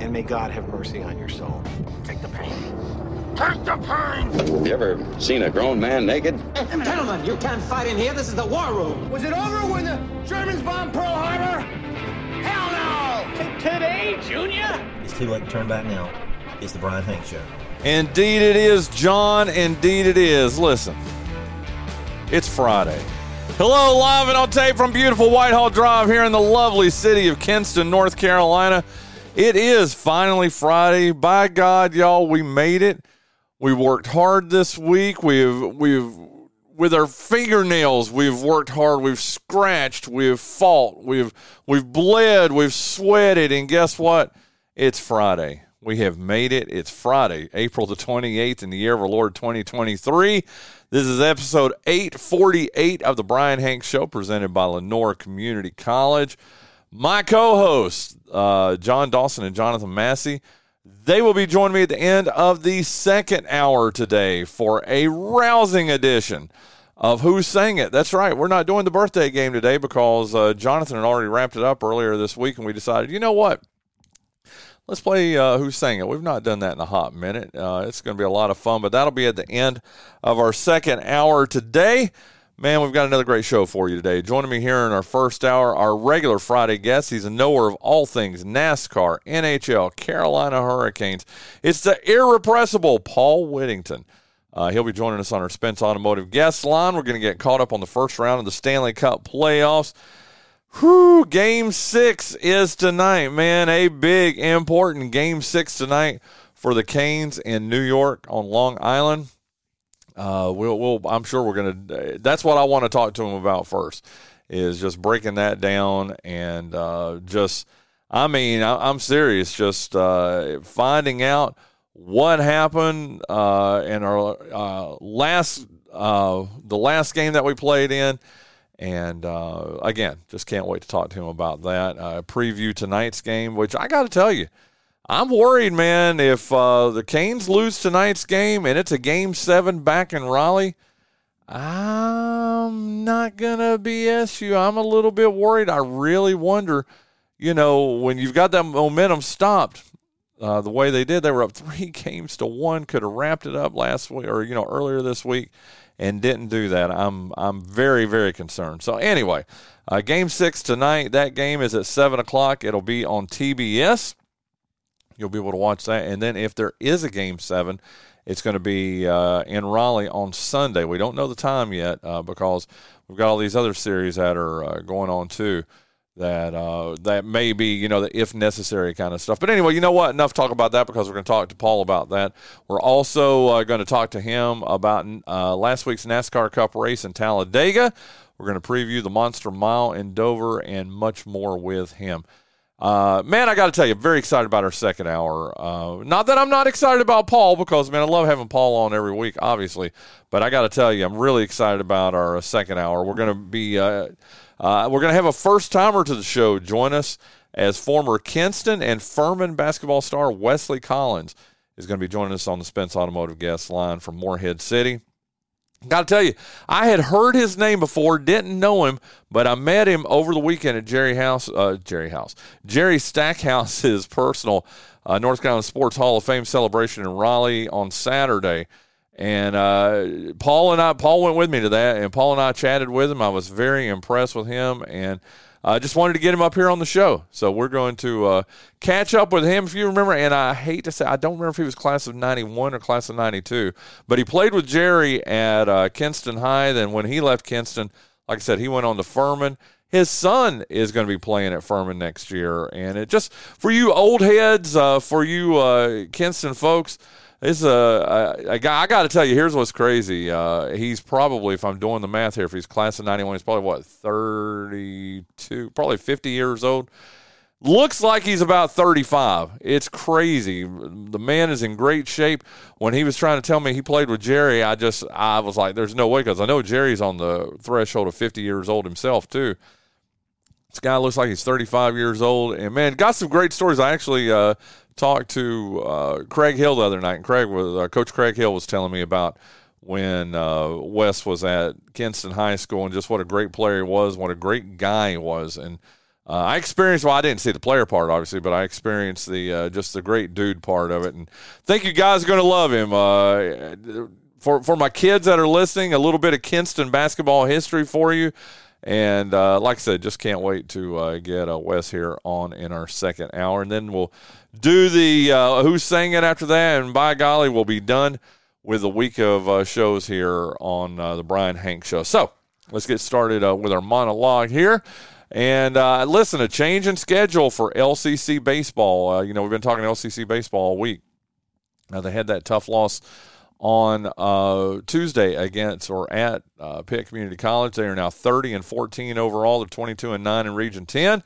and may God have mercy on your soul. Take the pain. Take the pain! Have you ever seen a grown man naked? Gentlemen, you can't fight in here. This is the war room. Was it over when the Germans bombed Pearl Harbor? Hell no! Today, Junior? It's too late to turn back now. It's the Brian Hank Show. Indeed it is, John. Indeed it is. Listen, it's Friday. Hello, live and on tape from beautiful Whitehall Drive here in the lovely city of Kinston, North Carolina. It is finally Friday. By God, y'all, we made it. We worked hard this week. We've we've with our fingernails, we've worked hard. We've scratched. We've fought. We've we've bled. We've sweated. And guess what? It's Friday. We have made it. It's Friday, April the 28th in the year of our Lord 2023. This is episode 848 of the Brian Hanks Show presented by Lenoir Community College. My co hosts, uh, John Dawson and Jonathan Massey, they will be joining me at the end of the second hour today for a rousing edition of Who Sang It. That's right. We're not doing the birthday game today because uh, Jonathan had already wrapped it up earlier this week, and we decided, you know what? Let's play uh, Who Sang It. We've not done that in a hot minute. Uh, it's going to be a lot of fun, but that'll be at the end of our second hour today. Man, we've got another great show for you today. Joining me here in our first hour, our regular Friday guest. He's a knower of all things NASCAR, NHL, Carolina Hurricanes. It's the irrepressible Paul Whittington. Uh, he'll be joining us on our Spence Automotive guest line. We're going to get caught up on the first round of the Stanley Cup playoffs. Whew, game six is tonight, man. A big, important game six tonight for the Canes in New York on Long Island. Uh, we'll, we'll, I'm sure we're going to, that's what I want to talk to him about first is just breaking that down and uh, just, I mean, I, am serious, just uh, finding out what happened uh, in our uh, last, uh, the last game that we played in and uh, again, just can't wait to talk to him about that. Uh, preview tonight's game, which I got to tell you, I'm worried, man. If uh, the Canes lose tonight's game and it's a game seven back in Raleigh, I'm not going to BS you. I'm a little bit worried. I really wonder, you know, when you've got that momentum stopped, uh, the way they did, they were up three games to one, could have wrapped it up last week or, you know, earlier this week and didn't do that. I'm I'm very very concerned. So anyway, uh, game six tonight. That game is at seven o'clock. It'll be on TBS. You'll be able to watch that, and then if there is a game seven, it's going to be uh, in Raleigh on Sunday. We don't know the time yet uh, because we've got all these other series that are uh, going on too that uh, that may be you know the if necessary kind of stuff. But anyway, you know what? Enough talk about that because we're going to talk to Paul about that. We're also uh, going to talk to him about uh, last week's NASCAR Cup race in Talladega. We're going to preview the Monster Mile in Dover and much more with him. Uh, man, I got to tell you, very excited about our second hour. Uh, not that I'm not excited about Paul because man, I love having Paul on every week, obviously. But I got to tell you, I'm really excited about our second hour. We're to be uh, we're going to have a first timer to the show join us as former Kinston and Furman basketball star Wesley Collins is going to be joining us on the Spence Automotive guest line from Morehead City. Got to tell you, I had heard his name before, didn't know him, but I met him over the weekend at Jerry House, uh, Jerry House, Jerry Stackhouse's personal uh, North Carolina Sports Hall of Fame celebration in Raleigh on Saturday. And uh, Paul and I, Paul went with me to that, and Paul and I chatted with him. I was very impressed with him, and I just wanted to get him up here on the show. So we're going to uh, catch up with him, if you remember. And I hate to say, I don't remember if he was class of '91 or class of '92, but he played with Jerry at uh, Kinston High. Then when he left Kinston, like I said, he went on to Furman. His son is going to be playing at Furman next year, and it just for you old heads, uh, for you uh, Kinston folks it's a, a, guy. I got to tell you, here's what's crazy. Uh, he's probably, if I'm doing the math here, if he's class of '91, he's probably what 32, probably 50 years old. looks like he's about 35. It's crazy. The man is in great shape. When he was trying to tell me he played with Jerry, I just I was like, "There's no way," because I know Jerry's on the threshold of 50 years old himself too. This guy looks like he's 35 years old, and man, got some great stories. I actually uh, talked to uh, Craig Hill the other night, and Craig was uh, Coach Craig Hill was telling me about when uh, Wes was at Kinston High School and just what a great player he was, what a great guy he was, and uh, I experienced. Well, I didn't see the player part, obviously, but I experienced the uh, just the great dude part of it, and think you guys are going to love him. Uh, for for my kids that are listening, a little bit of Kinston basketball history for you. And uh, like I said, just can't wait to uh, get uh, Wes here on in our second hour. And then we'll do the uh, Who's Saying It after that. And by golly, we'll be done with a week of uh, shows here on uh, the Brian Hank Show. So let's get started with our monologue here. And uh, listen, a change in schedule for LCC baseball. Uh, you know, we've been talking LCC baseball all week. Now, they had that tough loss on uh, Tuesday against or at uh, Pitt Community College. They are now 30 and 14 overall. They're 22 and 9 in Region 10.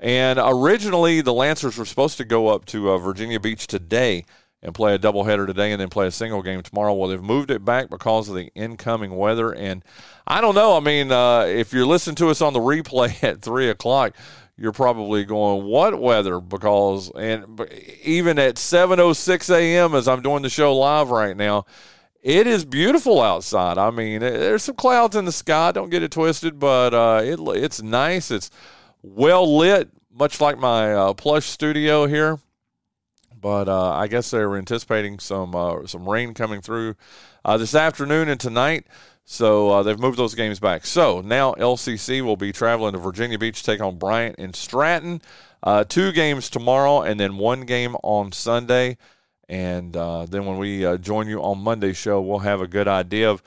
And originally, the Lancers were supposed to go up to uh, Virginia Beach today and play a doubleheader today and then play a single game tomorrow. Well, they've moved it back because of the incoming weather. And I don't know. I mean, uh, if you're listening to us on the replay at 3 o'clock, you're probably going, what weather? Because, and even at 7.06 a.m., as I'm doing the show live right now, it is beautiful outside. I mean, there's some clouds in the sky. Don't get it twisted, but uh, it, it's nice. It's well lit, much like my uh, plush studio here but uh, I guess they were anticipating some uh, some rain coming through uh, this afternoon and tonight. So uh, they've moved those games back. So now LCC will be traveling to Virginia Beach to take on Bryant and Stratton. Uh, two games tomorrow and then one game on Sunday. And uh, then when we join you on Monday's show, we'll have a good idea of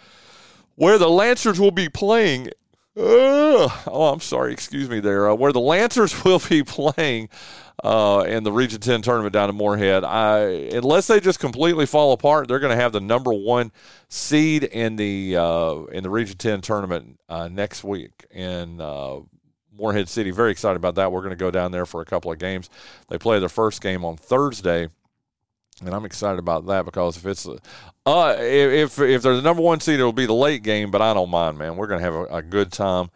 where the Lancers will be playing oh, I'm sorry. Excuse me there. Uh, where the Lancers will be playing uh, in the Region 10 tournament down in Morehead. I, unless they just completely fall apart, they're going to have the number one seed in the uh, in the Region 10 tournament uh, next week in uh, Morehead City. Very excited about that. We're going to go down there for a couple of games. They play their first game on Thursday. And I'm excited about that because if it's uh, if if they're the number one seed, it'll be the late game. But I don't mind, man. We're gonna have a, a good time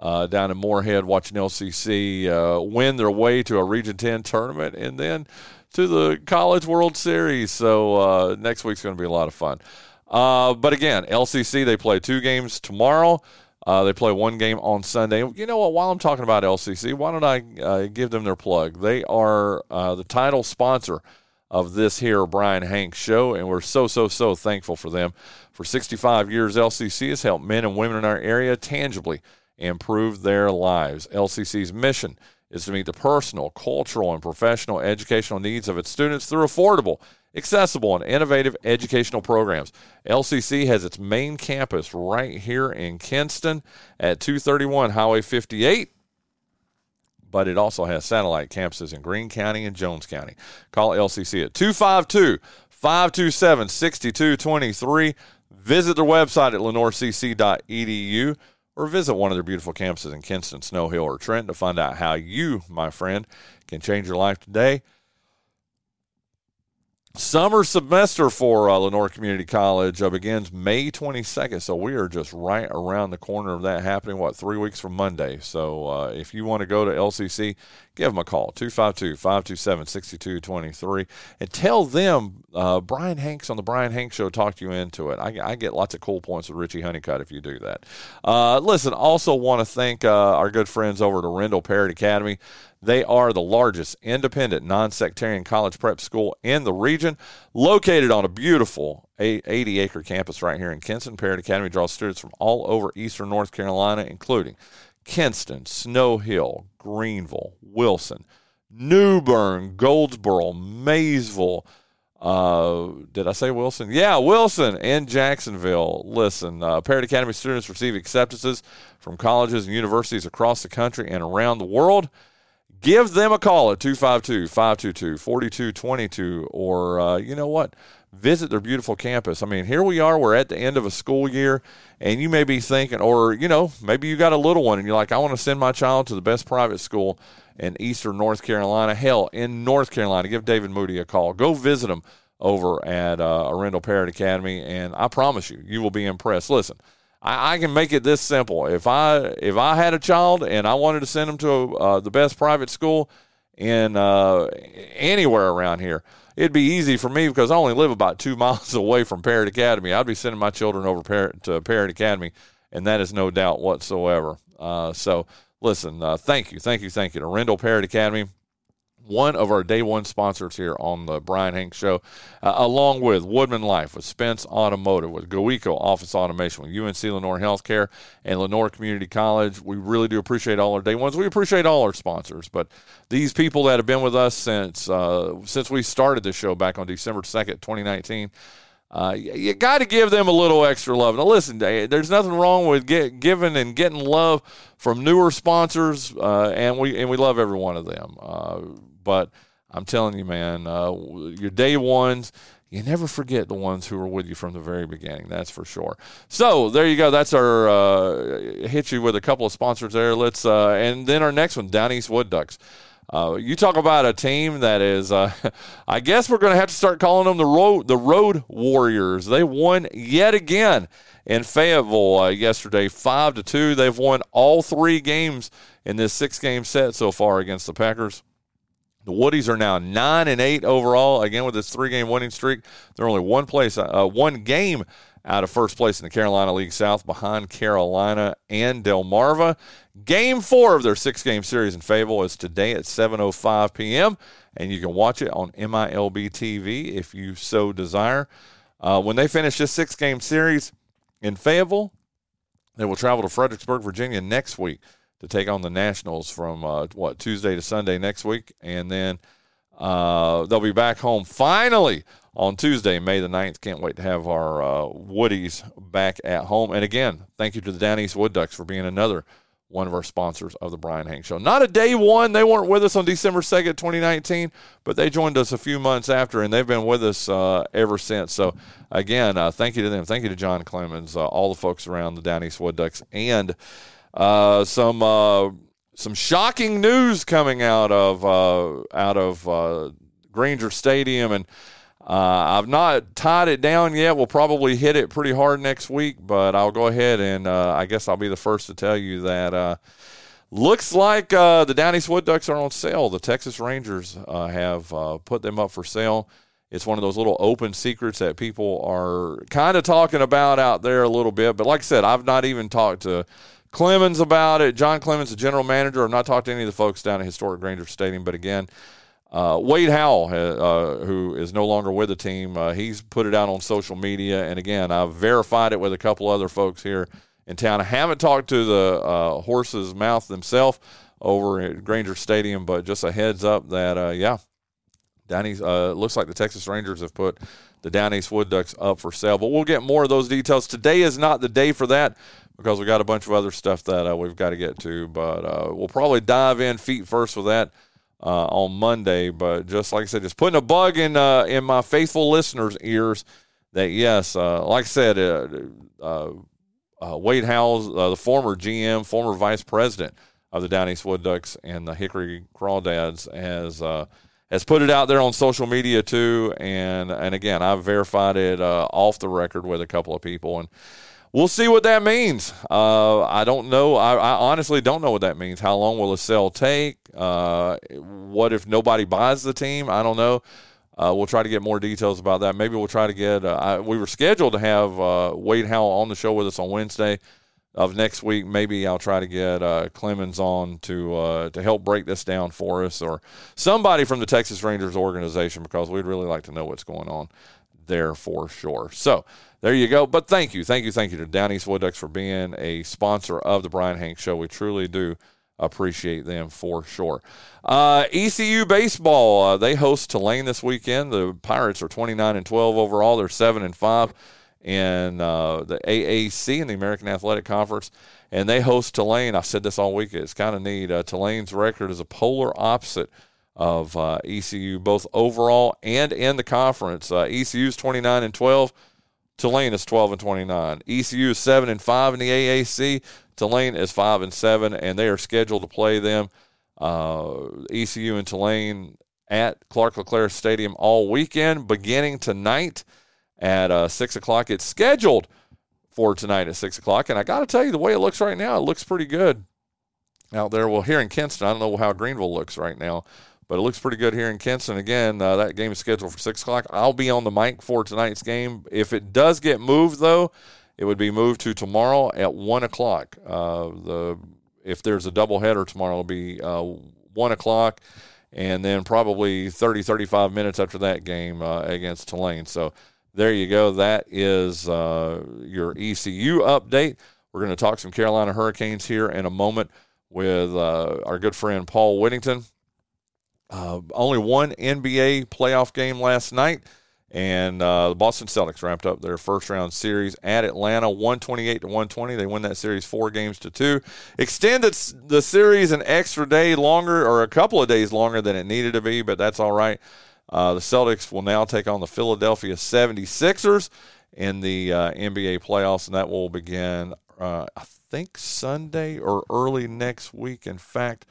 uh, down in Morehead watching LCC uh, win their way to a Region 10 tournament and then to the College World Series. So uh, next week's going to be a lot of fun. Uh, but again, LCC, they play two games tomorrow. Uh, they play one game on Sunday. You know what? While I'm talking about LCC, why don't I uh, give them their plug? They are the title sponsor of this here Brian Hanks show, and we're so, so, so thankful for them. For 65 years, LCC has helped men and women in our area tangibly improve their lives. LCC's mission is to meet the personal, cultural, and professional educational needs of its students through affordable, accessible, and innovative educational programs. LCC has its main campus right here in Kinston at 231 Highway 58 but it also has satellite campuses in Greene County and Jones County. Call LCC at 252 527 6223. Visit their website at lenoircc.edu or visit one of their beautiful campuses in Kinston, Snow Hill, or Trenton to find out how you, my friend, can change your life today. Summer semester for uh, Lenoir Community College uh, begins May 22nd, so we are just right around the corner of that happening, what, three weeks from Monday. So uh, if you want to go to LCC, give them a call, 252 527 6223, and tell them uh, Brian Hanks on the Brian Hanks Show talked you into it. I, I, get lots of cool points with Richie Honeycutt if you do that. Uh, listen, also want to thank uh, our good friends over at Rendell Parrott Academy. They are the largest independent non sectarian college prep school in the region, located on a beautiful 80 acre campus right here in Kinston. Parrott Academy draws students from all over eastern North Carolina, including Kinston, Snow Hill, Greenville, Wilson, New Bern, Goldsboro, Maysville. Uh, did I say Wilson? Yeah, Wilson and Jacksonville. Listen, uh, Parrott Academy students receive acceptances from colleges and universities across the country and around the world. Give them a call at 252 522 4222. Or, uh, you know what? Visit their beautiful campus. I mean, here we are. We're at the end of a school year, and you may be thinking, or, you know, maybe you got a little one and you're like, I want to send my child to the best private school in Eastern North Carolina. Hell, in North Carolina, give David Moody a call. Go visit him over at uh, Arendell Parrott Academy, and I promise you, you will be impressed. Listen, I, I, can make it this simple. If I if I had a child and I wanted to send them to uh, the best private school in uh, anywhere around here, it'd be easy for me because I only live about two miles away from Parrott Academy. I'd be sending my children over Parrott, to Parrott Academy, and that is no doubt whatsoever. Uh, so listen, uh, thank you, thank you, thank you to Rendell Parrott Academy, one of our day one sponsors here on the Brian Hanks Show, uh, along with Woodman Life, with Spence Automotive, with GoEco Office Automation, with UNC Lenoir Healthcare, and Lenoir Community College. We really do appreciate all our day ones. We appreciate all our sponsors, but these people that have been with us since uh, since we started this show back on December second, twenty nineteen. Uh, you got to give them a little extra love. Now, listen, there's nothing wrong with get, giving and getting love from newer sponsors, uh, and we and we love every one of them. Uh, but I'm telling you, man, uh, your day ones, you never forget the ones who were with you from the very beginning. That's for sure. So there you go. That's our uh, hit you with a couple of sponsors there. Let's uh, and then our next one, Down East Wood Ducks. Uh, you talk about a team that is, uh, I guess we're going to have to start calling them the road the Road Warriors. They won yet again in Fayetteville uh, yesterday, five to two. They've won all three games in this six game set so far against the Packers. The Woodies are now nine and eight overall. Again, with this three-game winning streak, they're only one place, uh, one game out of first place in the Carolina League South, behind Carolina and Delmarva. Game four of their six-game series in Fayetteville is today at 7:05 p.m., and you can watch it on MILB TV if you so desire. Uh, when they finish this six-game series in Fayetteville, they will travel to Fredericksburg, Virginia next week to take on the Nationals from uh, what Tuesday to Sunday next week, and then uh, they'll be back home finally on Tuesday, May the 9th. Can't wait to have our uh, Woodies back at home. And again, thank you to the Down East Wood Ducks for being another one of our sponsors of the Brian Hank Show. Not a day one. They weren't with us on December 2nd, 2019, but they joined us a few months after, and they've been with us uh, ever since. So, again, uh, thank you to them. Thank you to John Clemens, uh, all the folks around the Down East Wood Ducks, and uh, some uh, some shocking news coming out of uh, out of uh, Grainger Stadium, and uh, I've not tied it down yet. We'll probably hit it pretty hard next week, but I'll go ahead and I guess I'll be the first to tell you that. Looks like the Down East Wood Ducks are on sale. The Texas Rangers have put them up for sale. It's one of those little open secrets that people are kind of talking about out there a little bit. But like I said, I've not even talked to Clemens about it. John Clemens, the general manager. I've not talked to any of the folks down at Historic Grainger Stadium, but again, uh, Wade Howell, uh, who is no longer with the team, uh, he's put it out on social media. And again, I've verified it with a couple other folks here in town. I haven't talked to the uh, horse's mouth themselves over at Grainger Stadium, but just a heads up that, uh, yeah, Downey's uh, looks like the Texas Rangers have put the Down East Wood Ducks up for sale. But we'll get more of those details. Today is not the day for that because we got a bunch of other stuff that uh, we've got to get to. But uh, we'll probably dive in feet first with that uh, on Monday. But just like I said, just putting a bug in uh, in my faithful listeners' ears that yes, uh, like I said, uh, Wade Howell, the former GM, former vice president of the Down East Wood Ducks and the Hickory Crawdads, has has put it out there on social media too. And and again, I've verified it off the record with a couple of people and we'll see what that means. Uh, I don't know. I, I, honestly don't know what that means. How long will a sale take? Uh, what if nobody buys the team? I don't know. Uh, we'll try to get more details about that. Maybe we'll try to get. Uh, I, we were scheduled to have uh, Wade Howell on the show with us on Wednesday of next week. Maybe I'll try to get uh, Clemens on to to help break this down for us, or somebody from the Texas Rangers organization, because we'd really like to know what's going on there for sure. So there you go. But thank you, thank you, thank you to Down East Wood Ducks for being a sponsor of the Brian Hank Show. We truly do appreciate them for sure. Uh, ECU baseball, uh, they host Tulane this weekend. The Pirates are 29 and 12 overall. They're 7 and 5 in uh, the AAC in the American Athletic Conference, and they host Tulane. I said this all week. It's kind of neat. Uh, Tulane's record is a polar opposite of uh, ECU, both overall and in the conference. Uh, ECU is 29 and 12. Tulane is 12 and 29. ECU is 7 and 5 in the AAC. Tulane is 5 and 7, and they are scheduled to play them, uh, ECU and Tulane, at Clark LeClair Stadium all weekend, beginning tonight at uh, 6 o'clock. It's scheduled for tonight at 6 o'clock, and I got to tell you, the way it looks right now, it looks pretty good out there. Well, here in Kinston, I don't know how Greenville looks right now, but it looks pretty good here in Kinston. Again, uh, that game is scheduled for 6 o'clock. I'll be on the mic for tonight's game. If it does get moved, though, it would be moved to tomorrow at 1 o'clock. Uh, the If there's a doubleheader tomorrow, it'll be uh, 1 o'clock, and then probably 30, 35 minutes after that game uh, against Tulane. So there you go. That is uh, your ECU update. We're going to talk some Carolina Hurricanes here in a moment with uh, our good friend Paul Whittington. Uh, only one NBA playoff game last night, and uh, the Boston Celtics wrapped up their first round series at Atlanta, 128 to 120. They win that series four games to two. Extended the series an extra day longer, or a couple of days longer than it needed to be, but that's all right. Uh, the Celtics will now take on the Philadelphia 76ers in the uh, NBA playoffs, and that will begin, uh, I think, Sunday or early next week. In fact,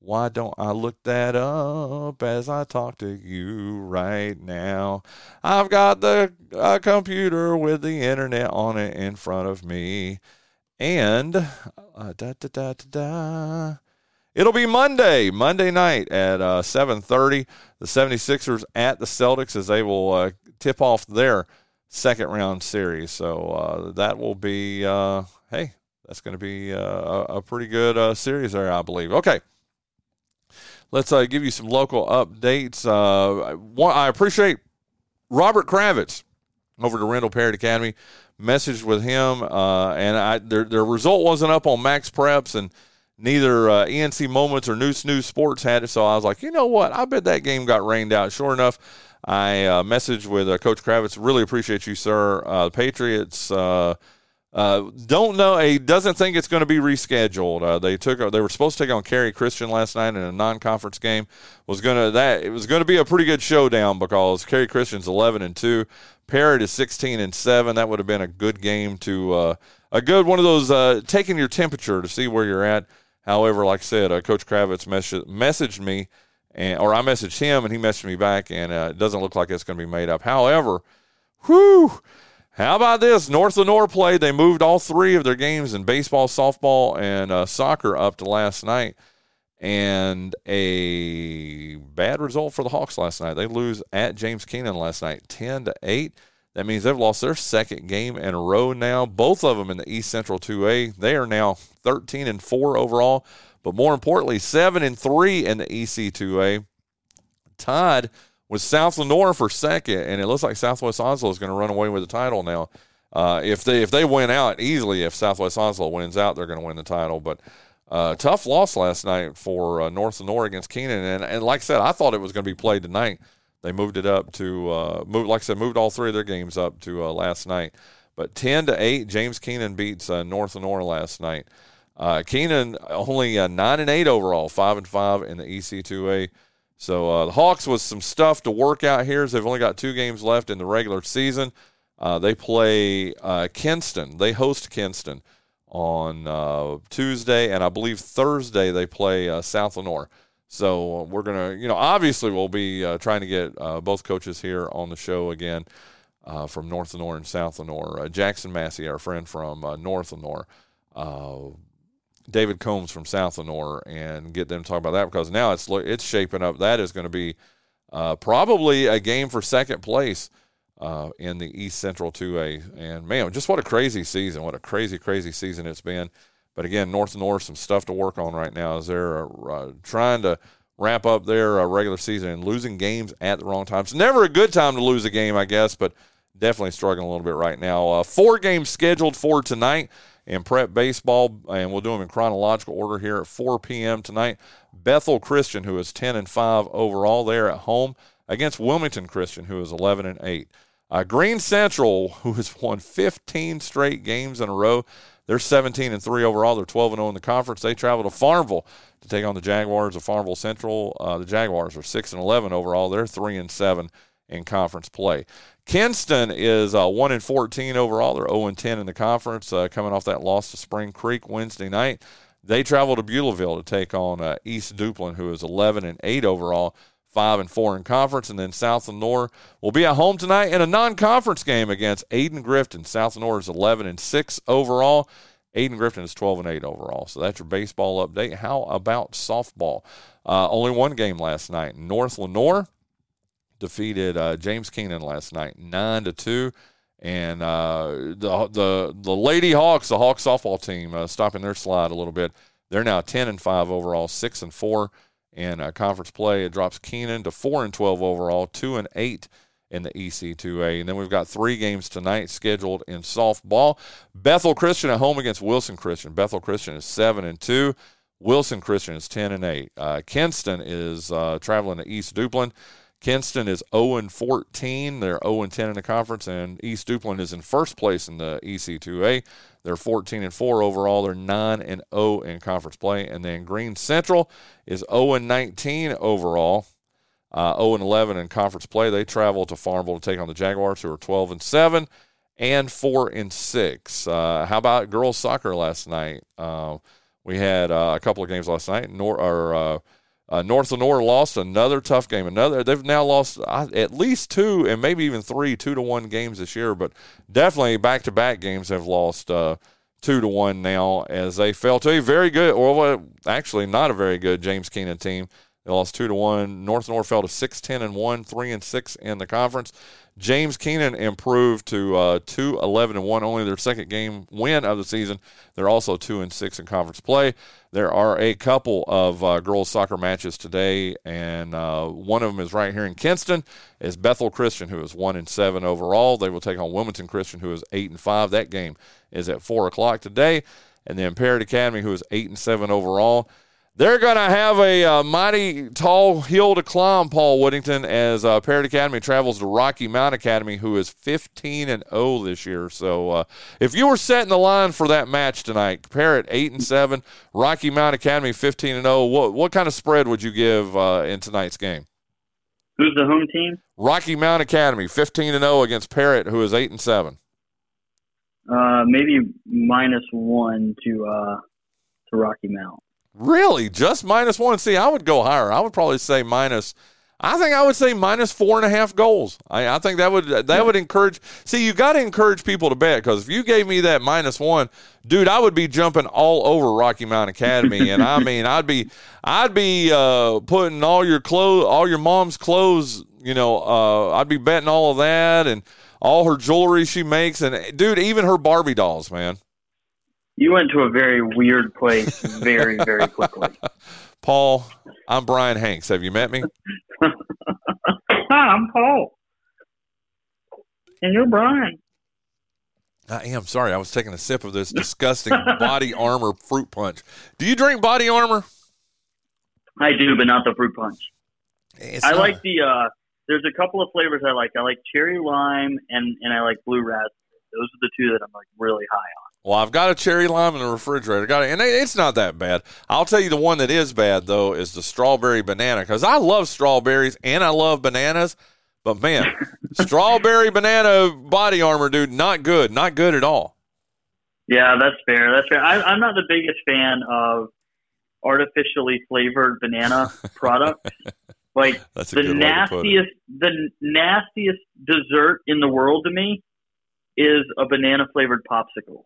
why don't I look that up as I talk to you right now? I've got the computer with the internet on it in front of me. And uh, da, da, da, da, da. it'll be Monday, Monday night at uh, 7.30. The 76ers at the Celtics as they will uh, tip off their second round series. So uh, that will be, uh, hey, that's going to be a, a pretty good series there, I believe. Okay. Let's uh, give you some local updates. Uh, I appreciate Robert Kravitz over to Rendell Parrott Academy. Messaged with him, uh, and I, their their result wasn't up on Max Preps, and neither uh, ENC Moments or Neuse News Sports had it. So I was like, you know what? I bet that game got rained out. Sure enough, I uh, messaged with uh, Coach Kravitz. Really appreciate you, sir. The Patriots uh, don't know. He doesn't think it's going to be rescheduled. Uh, they took. They were supposed to take on Cary Christian last night in a non-conference game. Was gonna that it was going to be a pretty good showdown because Cary Christian's eleven and two, Parrott is sixteen and seven. That would have been a good game to uh, a good one of those uh, taking your temperature to see where you're at. However, like I said, uh, Coach Kravitz mess- messaged me, and or I messaged him, and he messaged me back, and uh, it doesn't look like it's going to be made up. However, whew how about this? North Lenoir played. They moved all three of their games in baseball, softball, and uh, soccer up to last night. And a bad result for the Hawks last night. They lose at James Kenan last night, 10 to 8. That means they've lost their second game in a row now. Both of them in the East Central 2A. They are now 13 and 4 overall, but more importantly, 7 and 3 in the EC 2A. Tied with South Lenoir for second, and it looks like Southwest Onslow is going to run away with the title now. Uh, if they if they win out easily, if Southwest Onslow wins out, they're going to win the title. But uh, tough loss last night for uh, North Lenoir against Kenan, and, and like I said, I thought it was going to be played tonight. They moved it up to uh, moved like I said, moved all three of their games up to uh, last night. But ten to eight, James Kenan beats uh, North Lenoir last night. Kenan only nine and eight overall, five and five in the EC2A. So uh, the Hawks with some stuff to work out here as they've only got two games left in the regular season. Uh, they play uh, Kinston. They host Kinston on uh, Tuesday, and I believe Thursday they play uh, South Lenoir. So uh, we're gonna, you know, obviously we'll be trying to get both coaches here on the show again from North Lenoir and South Lenoir. Jackson Massey, our friend from North Lenoir David Combs from South Lenoir and get them to talk about that because now it's it's shaping up. That is going to be uh, probably a game for second place uh, in the East Central 2A. And man, just what a crazy season! What a crazy, crazy season it's been. But again, North Lenoir some stuff to work on right now as they're uh, trying to wrap up their uh, regular season and losing games at the wrong time. It's never a good time to lose a game, I guess, but definitely struggling a little bit right now. Uh, four games scheduled for tonight and prep baseball, and we'll do them in chronological order here at 4 p.m. tonight. Bethel Christian, who is 10 and 5 overall, there at home against Wilmington Christian, who is 11 and 8. Uh, Greene Central, who has won 15 straight games in a row, they're 17 and three overall. They're 12 and 0 in the conference. They travel to Farmville to take on the Jaguars of Farmville Central. Uh, the Jaguars are 6 and 11 overall. They're 3 and 7 in conference play. Kinston is uh, 1 and 14 overall. They're 0 and 10 in the conference, uh, coming off that loss to Spring Creek Wednesday night. They travel to Beulahville to take on uh, East Duplin, who is 11 and 8 overall, 5 and 4 in conference. And then South Lenoir will be at home tonight in a non conference game against Ayden Grifton. South Lenoir is 11 and 6 overall. Ayden Grifton is 12 and 8 overall. So that's your baseball update. How about softball? Uh, only one game last night. North Lenoir defeated uh, James Kenan last night, nine to two. And uh, the the the Lady Hawks, the Hawks softball team, uh, stopping their slide a little bit. They're now ten and five overall, six and four in uh, conference play. It drops Kenan to four and twelve overall, two and eight in the EC2A. And then we've got three games tonight scheduled in softball. Bethel Christian at home against Wilson Christian. Bethel Christian is seven and two. Wilson Christian is ten and eight. Uh, Kinston is uh, traveling to East Duplin. Kinston is 0 and 14. They're 0 and 10 in the conference, and East Duplin is in first place in the EC2A. They're 14 and 4 overall. They're 9 and 0 in conference play, and then Greene Central is 0 and 19 overall. Uh, 0 and 11 in conference play. They travel to Farmville to take on the Jaguars, who are 12 and 7 and 4 and 6. Uh, how about girls soccer last night? Uh, we had uh, a couple of games last night. Nor, or, uh, North Lenoir lost another tough game. Another they've now lost at least two and maybe even three two to one games this year, but definitely back to back games have lost uh, two to one now as they fell to a very good, or actually not a very good James Kenan team. They lost two to one. North Lenoir fell to six ten and one, three and six in the conference. James Kenan improved to uh, two eleven and one, only their second game win of the season. They're also two and six in conference play. There are a couple of uh, girls soccer matches today, and uh, one of them is right here in Kinston. Is Bethel Christian, who is one and seven overall. They will take on Wilmington Christian, who is eight and five. That game is at four o'clock today, and then Parrott Academy, who is eight and seven overall. They're going to have a uh, mighty tall hill to climb, Paul Whittington, as uh, Parrott Academy travels to Rocky Mount Academy, who is 15 and 0 this year. So, uh, if you were setting the line for that match tonight, Parrott 8 and 7, Rocky Mount Academy 15 and 0, what what kind of spread would you give uh, in tonight's game? Who's the home team? Rocky Mount Academy 15 and 0 against Parrott, who is 8 and 7. Uh, maybe minus one to uh, to Rocky Mount. Really? Just minus one? See, I would go higher. I would probably say minus. I think I would say minus four and a half goals. I, I think that would that yeah. would encourage. See, you got to encourage people to bet because if you gave me that minus one, dude, I would be jumping all over Rocky Mountain Academy, and I mean, I'd be I'd be uh, putting all your clothes, all your mom's clothes. You know, uh, I'd be betting all of that and all her jewelry she makes, and dude, even her Barbie dolls, man. You went to a very weird place very, very quickly. Paul, I'm Brian Hanks. Have you met me? Hi, I'm Paul. And you're Brian. I am sorry. I was taking a sip of this disgusting body armor fruit punch. Do you drink body armor? I do, but not the fruit punch. It's I not... like the uh there's a couple of flavors I like. I like cherry lime and and I like blue raspberry. Those are the two that I'm like really high on. Well, I've got a cherry lime in the refrigerator. Got it, and it's not that bad. I'll tell you the one that is bad though is the strawberry banana because I love strawberries and I love bananas. But man, strawberry banana body armor, dude, not good, not good at all. Yeah, that's fair. That's fair. I, I'm not the biggest fan of artificially flavored banana products. Like the nastiest, the nastiest dessert in the world to me is a banana flavored popsicle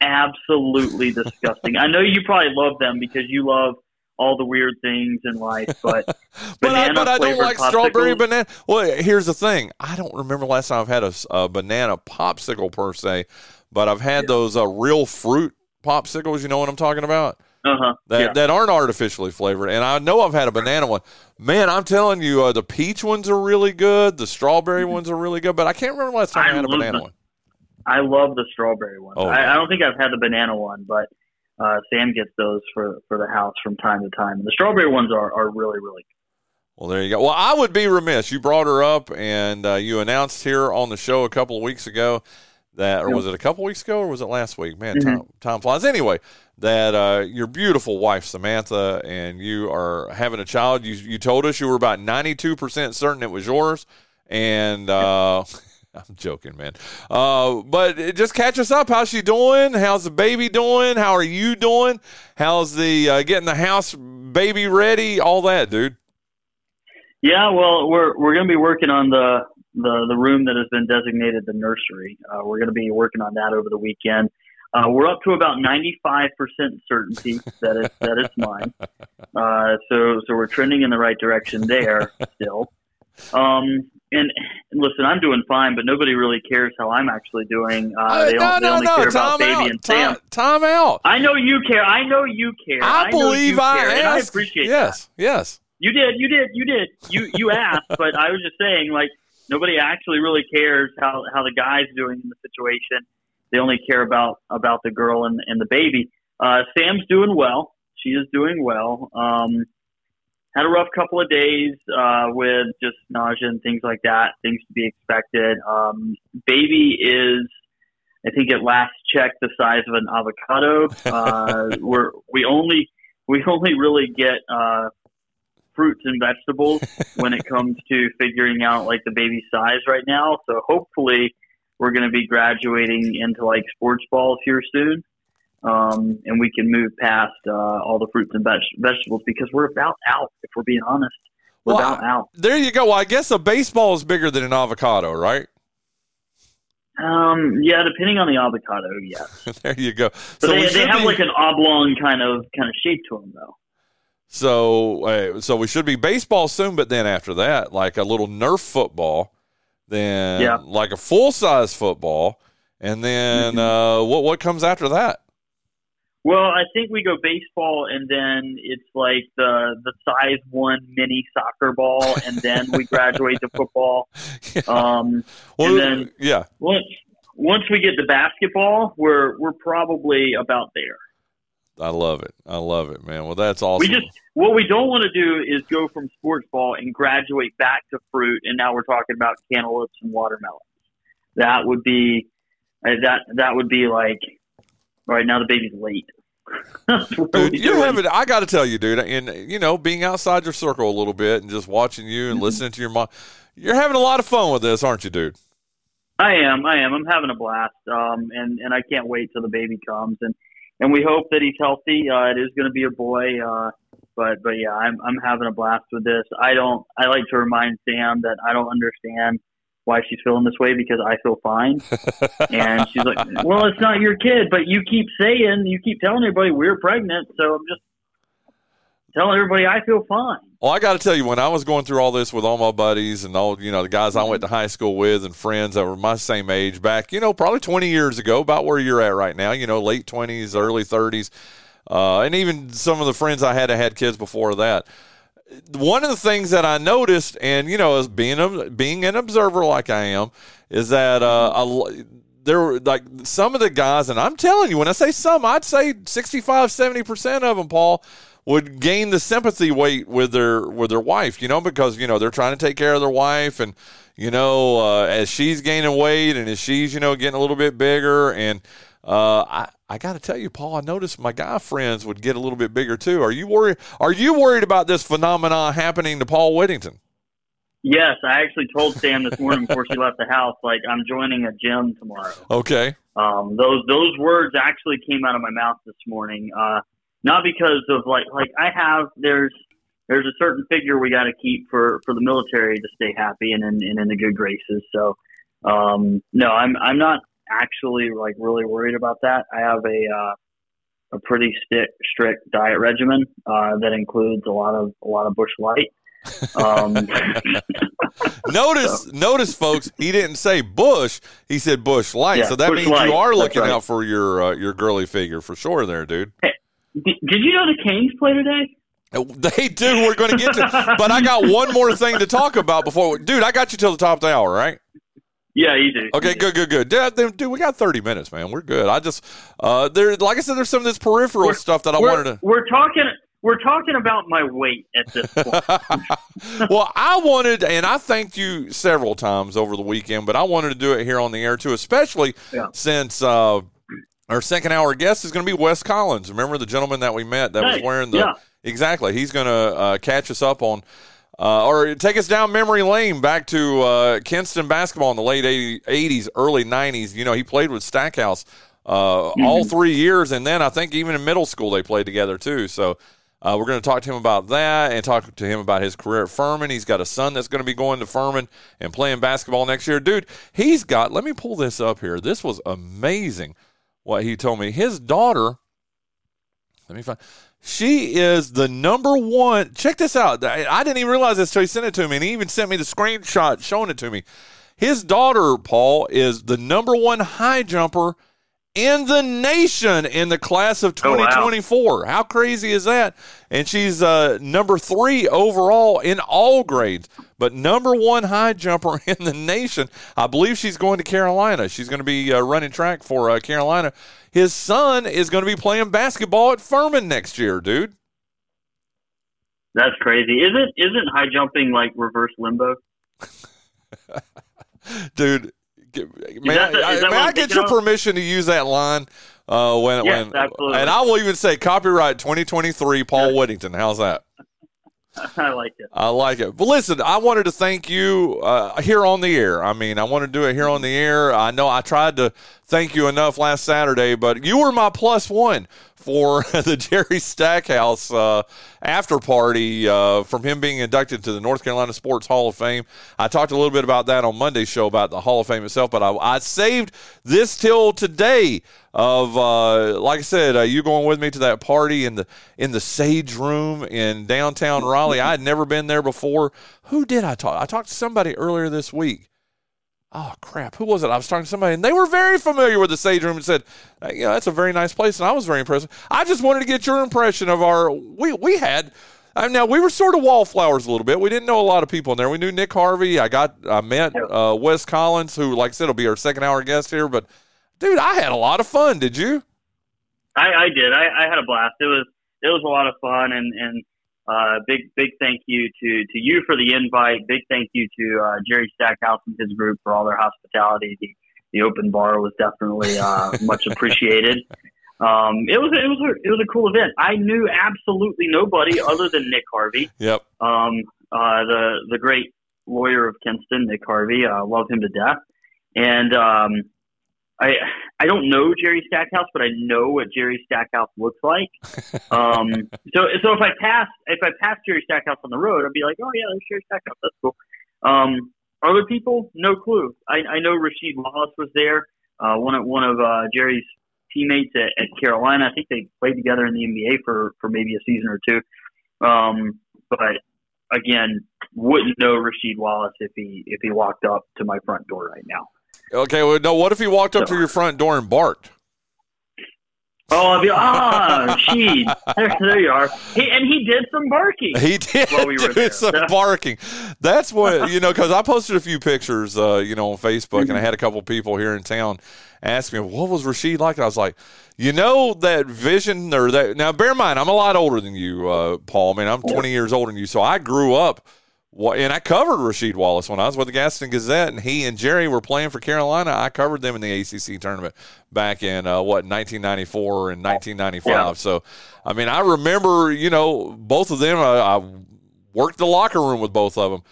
absolutely disgusting. I know you probably love them because you love all the weird things in life, but but I, but I don't like strawberry banana. Well, here's the thing: I don't remember last time I've had a, a banana popsicle per se, but I've had yeah. those uh, real fruit popsicles. You know what I'm talking about? Uh-huh. That yeah. that aren't artificially flavored, and I know I've had a banana one. Man, I'm telling you, uh, the peach ones are really good. The strawberry mm-hmm. ones are really good, but I can't remember last time I, I had a banana them. one. I love the strawberry one. Oh, I, I, don't think I've had the banana one, but uh, Sam gets those for for the house from time to time. And the strawberry ones are, are really really. good. Well, there you go. Well, I would be remiss. You brought her up, and uh, you announced here on the show a couple of weeks ago that, or was it a couple weeks ago, or was it last week? Man, mm-hmm. time, time flies. Anyway, that uh, your beautiful wife Samantha and you are having a child. You you told us you were about ninety two percent certain it was yours, and uh, I'm joking, man. Uh, but just catch us up. How's she doing? How's the baby doing? How are you doing? How's the uh, getting the house baby ready? All that, dude. Yeah, well, we're we're to be working on the the the room that has been designated the nursery. Uh, we're to be working on that over the weekend. Uh, we're up to about 95% certainty that it's that it's mine. Uh, so so we're trending in the right direction there still. Um, and, and listen, I'm doing fine, but nobody really cares how I'm actually doing. Uh, they, no, they no, only no. care Time about Baby and time, Sam. Time out. I know you care. I know you care. I, I believe I care, and I asked. appreciate yes, that. yes. You did, you did, you did. You you asked, but I was just saying, like nobody actually really cares how how the guy's doing in the situation. They only care about about the girl and and the baby. Uh, Sam's doing well. She is doing well. Um, had a rough couple of days uh, with just nausea and things like that. Things to be expected. Um, baby is, I think, at last check, the size of an avocado. Uh, we're we only we only really get uh, fruits and vegetables when it comes to figuring out like the baby size right now. So hopefully we're going to be graduating into like sports balls here soon. Um, and we can move past uh, all the fruits and veg- vegetables because we're about out. If we're being honest, we're well, about out. There you go. Well, I guess a baseball is bigger than an avocado, right? Um, yeah, depending on the avocado, yeah. there you go. But so they, they have be- like an oblong kind of kind of shape to them, though. So, uh, so we should be baseball soon, but then after that, like a little Nerf football, then Yeah. like a full size football, and then Mm-hmm. uh, what what comes after that? Well, I think we go baseball, and then it's like the the size one mini soccer ball, and then we graduate to football. Um, Well, and then yeah, once once we get to basketball, we're we're probably about there. I love it. I love it, man. Well, that's awesome. We just what we don't want to do is go from sports ball and graduate back to fruit, and now we're talking about cantaloupes and watermelons. That would be uh, that that would be like right now the baby's late. Dude, you're having. I got to tell you, dude. And you know, being outside your circle a little bit and just watching you and listening to your mom, you're having a lot of fun with this, aren't you, dude? I am. I am. I'm having a blast, um, and and I can't wait till the baby comes, and and we hope that he's healthy. Uh, it is going to be a boy, uh, but but yeah, I'm I'm having a blast with this. I don't. I like to remind Sam that I don't understand why she's feeling this way because I feel fine, and she's like, "Well, it's not your kid, but you keep saying, you keep telling everybody we're pregnant, so I'm just telling everybody I feel fine." Well, I got to tell you, when I was going through all this with all my buddies and all, you know, the guys I went to high school with and friends that were my same age back, you know, probably 20 years ago, about where you're at right now, you know, late 20s, early 30s, uh, and even some of the friends I had that had kids before that. One of the things that I noticed, and you know, as being a, being an observer like I am, is that uh, l there were like some of the guys, and I'm telling you, when I say some, I'd say 65, 70 percent of them, Paul, would gain the sympathy weight with their with their wife, you know, because you know they're trying to take care of their wife, and you know, uh, as she's gaining weight and as she's you know getting a little bit bigger, and uh, I I got to tell you, Paul, I noticed my guy friends would get a little bit bigger too. Are you worried? Are you worried about this phenomenon happening to Paul Whittington? Yes, I actually told Sam this morning before she left the house, like I'm joining a gym tomorrow. Okay. Um, those those words actually came out of my mouth this morning. Uh, not because of like like I have there's there's a certain figure we got to keep for for the military to stay happy and in and in the good graces. So um, no, I'm I'm not actually like really worried about that. I have a uh, a pretty sti- strict diet regimen uh, that includes a lot of a lot of Busch Light. Um, Notice, notice, folks, he didn't say Busch. He said Busch Light. Yeah, so that means Light. you are looking right. out for your uh, your girly figure for sure, there, dude. did, did you know the Canes play today? They do. We're going to get to, but I got one more thing to talk about before, dude. I got you till the top of the hour, right? Yeah, you do. Okay, good, good, good. Dude, we got thirty minutes, man. We're good. I just, uh, there, like I said, there's some of this peripheral stuff that I wanted to. We're talking. we're talking about my weight at this point. well, I wanted, and I thanked you several times over the weekend, but I wanted to do it here on the air too, especially yeah. since uh, our second hour guest is going to be Wes Collins. Remember the gentleman that we met that nice. was wearing the yeah. exactly. He's going to uh, catch us up on. Uh, or take us down memory lane back to uh, Kinston basketball in the late 80s, early 90s. You know, he played with Stackhouse uh, mm-hmm. all three years, and then I think even in middle school they played together too. So uh, we're going to talk to him about that and talk to him about his career at Furman. He's got a son that's going to be going to Furman and playing basketball next year. Dude, he's got, let me pull this up here. This was amazing what he told me. His daughter, let me find, she is the number one. Check this out. I didn't even realize this until he sent it to me, and he even sent me the screenshot showing it to me. His daughter, Paul, is the number one high jumper in the nation in the class of 2024. Oh, wow. How crazy is that? And she's uh, number three overall in all grades, but number one high jumper in the nation. I believe she's going to Carolina. She's going to be uh, running track for uh, Carolina. His son is going to be playing basketball at Furman next year, dude. That's crazy. Isn't isn't high jumping like reverse limbo? dude, may, I, may I get your permission to use that line? Uh, when yes, when absolutely. and I will even say copyright 2023 Paul yes. Whittington. How's that? I like it. I like it. But listen, I wanted to thank you uh, here on the air. I mean, I want to do it here on the air. I know I tried to thank you enough last Saturday, but you were my plus one for the Jerry Stackhouse uh, after party uh, from him being inducted to the North Carolina Sports Hall of Fame. I talked a little bit about that on Monday's show about the Hall of Fame itself, but I, I saved this till today. Of uh, like I said, uh, you going with me to that party in the in the Sage Room in downtown Raleigh. I had never been there before. Who did I talk? I talked to somebody earlier this week oh crap, who was it? I was talking to somebody, and they were very familiar with the Sage Room and said, hey, "Yeah, that's a very nice place," and I was very impressed. I just wanted to get your impression of our. We we had. Uh, now we were sort of wallflowers a little bit. We didn't know a lot of people in there. We knew Nick Harvey. I got I met uh, Wes Collins, who, like I said, will be our second hour guest here. But dude, I had a lot of fun. Did you? I, I did. I, I had a blast. It was it was a lot of fun, and and uh, big big thank you to to you for the invite. Big thank you to uh, Jerry Stackhouse and his group for all their hospitality. The, the open bar was definitely uh, much appreciated. Um, it was it was a, it was a cool event. I knew absolutely nobody other than Nick Harvey. Yep. Um, uh, the the great lawyer of Kinston, Nick Harvey. I uh, love him to death. And um, I I don't know Jerry Stackhouse, but I know what Jerry Stackhouse looks like. Um, so so if I pass if I pass Jerry Stackhouse on the road, I'd be like, oh yeah, there's Jerry Stackhouse. That's cool. Um, other people, no clue. I, I know Rasheed Wallace was there. Uh, one of one of uh, Jerry's teammates at, at Carolina. I think they played together in the NBA for for maybe a season or two. Um, but again, wouldn't know Rasheed Wallace if he if he walked up to my front door right now. Okay, well, no. What if he walked up to your front door and barked? Oh, I'd be ah, she. There, there, you are. He, and he did some barking. He did while we were do there. some barking. That's what you know. Because I posted a few pictures, uh, you know, on Facebook, mm-hmm. and I had a couple people here in town ask me, "What was Rasheed like?" And I was like, "You know that vision or that." Now, bear in mind, I'm a lot older than you, uh, Paul. I mean, I'm 20 years older than you, so I grew up and I covered Rasheed Wallace when I was with the Gaston Gazette, and he and Jerry were playing for Carolina. I covered them in the ACC tournament back in uh, what 1994 and 1995. Yeah. So, I mean, I remember, you know, both of them. I, I worked the locker room with both of them.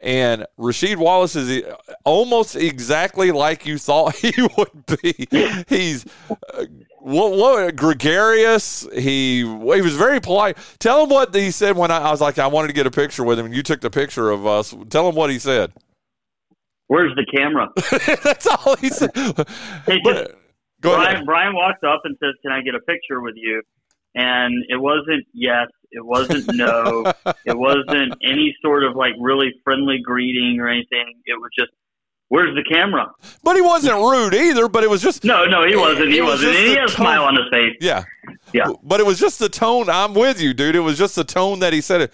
And Rasheed Wallace is almost exactly like you thought he would be. He's uh, what, what gregarious. He he was very polite. Tell him what he said when I, I, was like I wanted to get a picture with him, and you took the picture of us. Tell him what he said. Where's the camera? That's all he said. Hey, just, Go Brian, ahead. Brian walks up and says, "Can I get a picture with you?" And it wasn't yes, it wasn't no, it wasn't any sort of like really friendly greeting or anything. It was just Where's the camera? But he wasn't rude either. But it was just no, no, he wasn't. He, wasn't. he had a smile on his face. Yeah, yeah. But it was just the tone. I'm with you, dude. It was just the tone that he said it.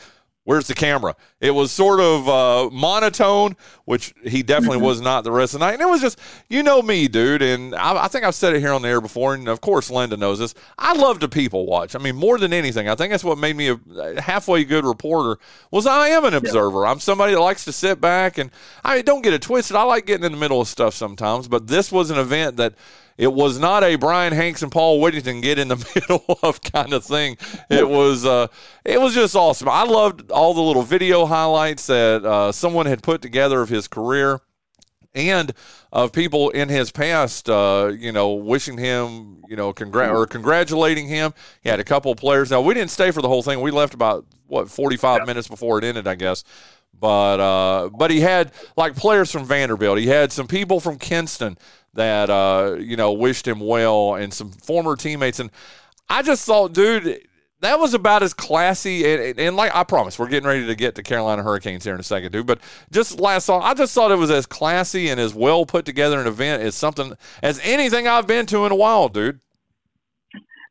Where's the camera? It was sort of uh, monotone, which he definitely mm-hmm. was not the rest of the night. And it was just, you know me, dude. And I, I, think I've said it here on the air before. And of course, Linda knows this. I love to people watch. I mean, more than anything, I think that's what made me a halfway good reporter. Was I am an observer. I'm somebody that likes to sit back and I mean, don't get it twisted. I like getting in the middle of stuff sometimes, but this was an event that it was not a Brian Hanks and Paul Whittington get in the middle of kind of thing. It was uh, it was just awesome. I loved all the little video highlights that uh, someone had put together of his career and of people in his past, uh, you know, wishing him, you know, congr- or congratulating him. He had a couple of players. Now we didn't stay for the whole thing. We left about what forty five yeah. minutes before it ended, I guess. But uh, but he had like players from Vanderbilt. He had some people from Kinston that uh, you know wished him well, and some former teammates. And I just thought, dude, that was about as classy. And, and, like I promise, we're getting ready to get to Carolina Hurricanes here in a second, dude. But just last song, I just thought it was as classy and as well put together an event as something as anything I've been to in a while, dude.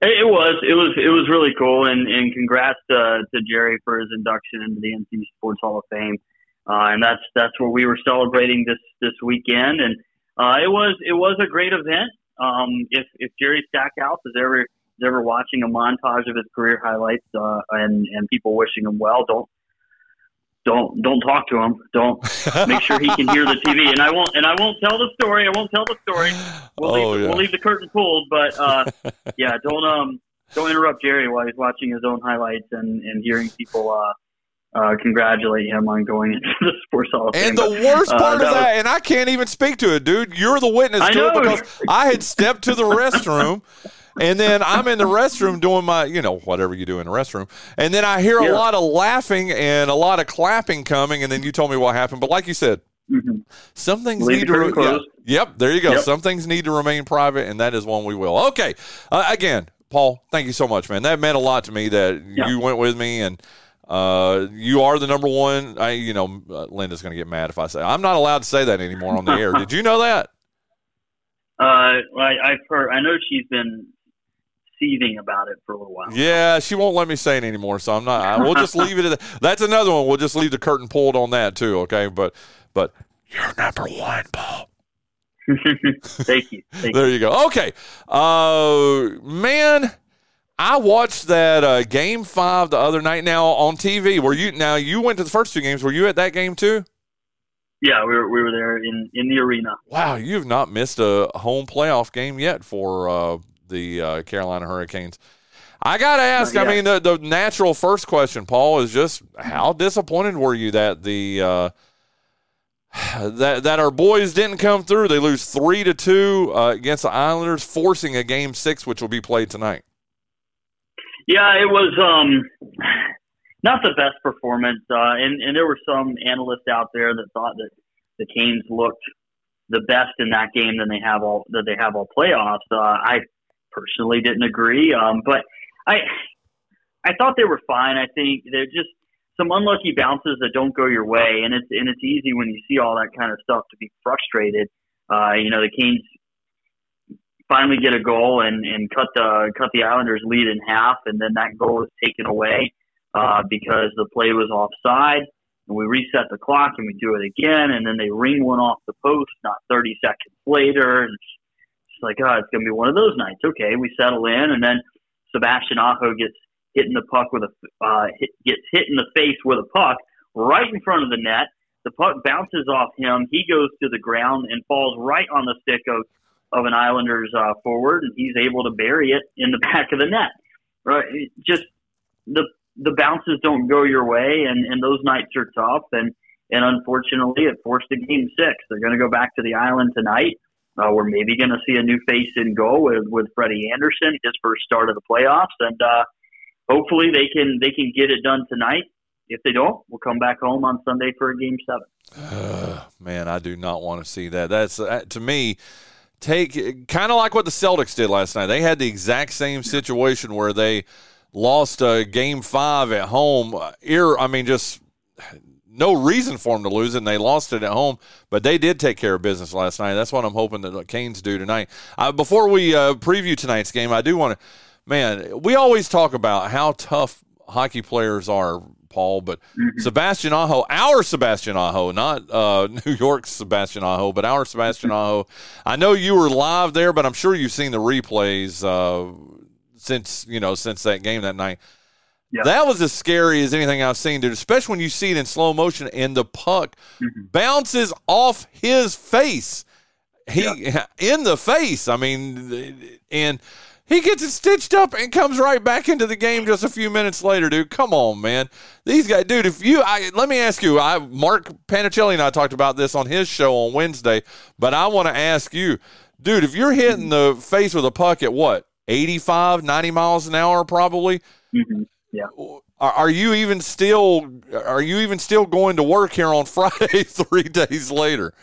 It was, it was, it was really cool, and, and congrats to, to Jerry for his induction into the NC Sports Hall of Fame. Uh, and that's that's what we were celebrating this this weekend. And uh, it was it was a great event. Um, if if Jerry Stackhouse is ever is ever watching a montage of his career highlights uh, and and people wishing him well, don't don't don't talk to him. Don't make sure he can hear the TV. And I won't and I won't tell the story. I won't tell the story. We'll oh, leave yeah. we'll leave the curtain pulled. But uh, yeah, don't um don't interrupt Jerry while he's watching his own highlights and and hearing people uh uh, congratulate him on going into the Sports Hall of Fame. And the worst uh, part uh, of that, was, and I can't even speak to it, dude. You're the witness I to know. it because I had stepped to the restroom. And then I'm in the restroom doing my, you know, whatever you do in the restroom. And then I hear yeah. a lot of laughing and a lot of clapping coming. And then you told me what happened. But like you said, mm-hmm. some things Leave need to. Re- yeah. Yep, there you go. Yep. Some things need to remain private, and that is one we will. Okay. Uh, again, Paul, thank you so much, man. That meant a lot to me that yeah. you went with me and uh, you are the number one. I, you know, uh, Linda's going to get mad if I say I'm not allowed to say that anymore on the air. Did you know that? Uh, I, I've heard. I know she's been seething about it for a little while. Yeah, she won't let me say it anymore, so I'm not. I, we'll just leave it at that. That's another one. We'll just leave the curtain pulled on that too. Okay, but but you're number one, Paul. Thank you. Thank there you go. Okay, uh, man I watched that uh, game five the other night. Now on TV, were you? Now you went to the first two games. Were you at that game too? Yeah, we were. We were there in in the arena. Wow, you've not missed a home playoff game yet for uh, the uh, Carolina Hurricanes. I got to ask. I mean, the, the natural first question, Paul, is just how disappointed were you that the uh, that that our boys didn't come through? They lose three to two uh, against the Islanders, forcing a game six, which will be played tonight. Yeah, it was um, not the best performance, uh, and and there were some analysts out there that thought that the Canes looked the best in that game than they have all that they have all playoffs. Uh, I personally didn't agree, um, but I I thought they were fine. I think they're just some unlucky bounces that don't go your way, and it's and it's easy when you see all that kind of stuff to be frustrated. Uh, you know, the Canes finally get a goal and, and cut the cut the Islanders lead in half, and then that goal is taken away uh, because the play was offside. And we reset the clock and we do it again, and then they ring one off the post not 30 seconds later, and it's, it's like, oh, it's gonna be one of those nights. Okay, we settle in, and then Sebastian Aho gets hit in the puck with a uh, hit, gets hit in the face with a puck right in front of the net. The puck bounces off him. He goes to the ground and falls right on the stick of of an Islanders uh, forward, and he's able to bury it in the back of the net. Right, just the the bounces don't go your way, and and those nights are tough, and and unfortunately, it forced a game six. They're going to go back to the island tonight. Uh, we're maybe going to see a new face in goal with with Freddie Andersen, his first start of the playoffs, and uh, hopefully they can they can get it done tonight. If they don't, we'll come back home on Sunday for a game seven. Uh, man, I do not want to see that. That's uh, to me take kind of like what the Celtics did last night. They had the exact same situation where they lost a game five at home. Ear, I mean, just no reason for them to lose it, and they lost it at home. But they did take care of business last night. That's what I'm hoping that the Canes do tonight. Uh, before we uh, preview tonight's game, I do want to, man, we always talk about how tough hockey players are Paul, but mm-hmm. Sebastian Aho, our Sebastian Aho, not uh, New York's Sebastian Aho, but our Sebastian Aho. I know you were live there, but I'm sure you've seen the replays uh, since you know since that game that night. Yeah. That was as scary as anything I've seen, dude. Especially when you see it in slow motion and the puck mm-hmm. bounces off his face. He yeah. in the face. I mean, and he gets it stitched up and comes right back into the game just a few minutes later, dude. Come on, man. These guys, dude. If you, I let me ask you. I Mark Panichelli and I talked about this on his show on Wednesday, but I want to ask you, dude. If you're hitting the face with a puck at what 85, 90 miles an hour, probably. Mm-hmm. Yeah. Are, are you even still? Are you even still going to work here on Friday, three days later?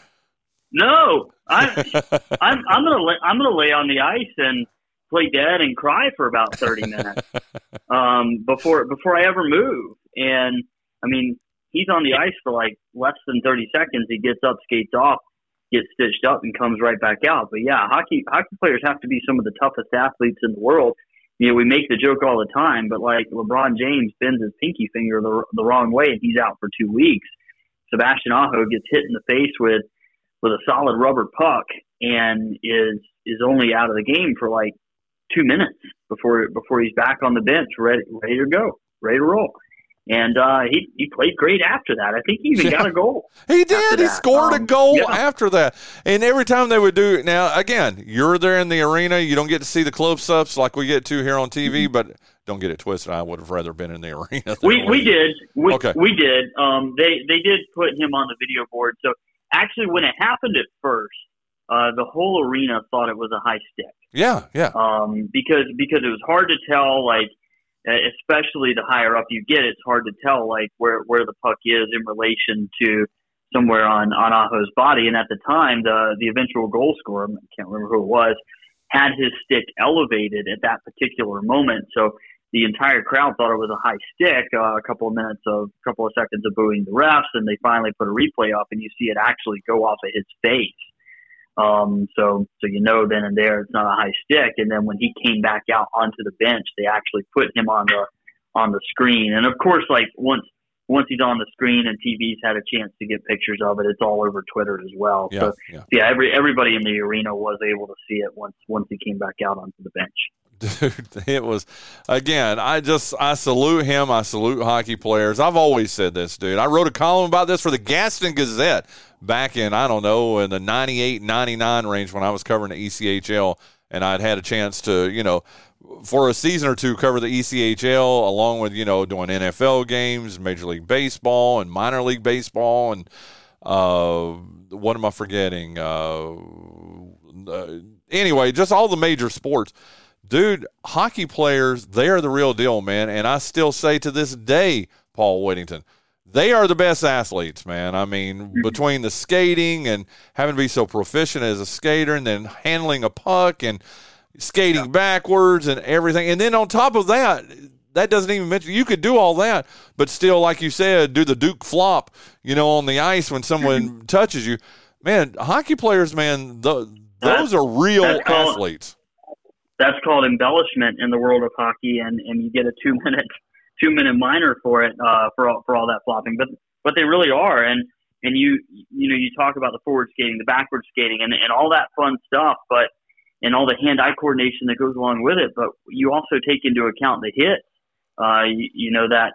No, I, I'm, I'm gonna lay, I'm gonna lay on the ice and play dead and cry for about 30 minutes um, before before I ever move. And I mean, he's on the ice for like less than 30 seconds. He gets up, skates off, gets stitched up, and comes right back out. But yeah, hockey hockey players have to be some of the toughest athletes in the world. You know, we make the joke all the time, but like LeBron James bends his pinky finger the, the wrong way and he's out for two weeks. Sebastian Aho gets hit in the face with with a solid rubber puck and is is only out of the game for like two minutes before before he's back on the bench, ready ready to go, ready to roll. And uh, he he played great after that. I think he even yeah. got a goal. He did. He scored um, a goal yeah. after that. And every time they would do it, now again, you're there in the arena. You don't get to see the close ups like we get to here on TV, mm-hmm. but don't get it twisted. I would have rather been in the arena. We we did. We, okay. we did. Um, they they did put him on the video board. So actually, when it happened at first, uh, the whole arena thought it was a high stick. Yeah, yeah. Um, because because it was hard to tell, like especially the higher up you get, it's hard to tell like where where the puck is in relation to somewhere on on Aho's body. And at the time, the the eventual goal scorer, I can't remember who it was, had his stick elevated at that particular moment. So the entire crowd thought it was a high stick. Uh, a couple of minutes of, a couple of seconds of booing the refs, and they finally put a replay up, and you see it actually go off of his face. Um, so, so you know then and there it's not a high stick. And then when he came back out onto the bench, they actually put him on the on the screen. And of course, like once once he's on the screen and TV's had a chance to get pictures of it, it's all over Twitter as well. Yeah, so yeah. yeah, every everybody in the arena was able to see it once once he came back out onto the bench. Dude, it was again. I just I salute him. I salute hockey players. I've always said this, dude. I wrote a column about this for the Gaston Gazette back in I don't know in the 98 99 range when I was covering the ECHL and I'd had a chance to, you know, for a season or two cover the ECHL along with, you know, doing NFL games, Major League Baseball and minor league baseball and uh what am I forgetting? Uh, uh anyway, just all the major sports dude, hockey players, they are the real deal, man. And I still say to this day, Paul Whittington, they are the best athletes, man. I mean, mm-hmm. between the skating and having to be so proficient as a skater and then handling a puck and skating yeah. backwards and everything. And then on top of that, that doesn't even mention you could do all that, but still, like you said, do the Duke flop, you know, on the ice when someone mm-hmm. touches you. Man, hockey players, man, the, those are real athletes that's called embellishment in the world of hockey, and and you get a two minute two minute minor for it uh, for all, for all that flopping. But but they really are, and and you you know you talk about the forward skating, the backward skating, and and all that fun stuff, but and all the hand eye coordination that goes along with it. But you also take into account the hit. Uh, you, you know that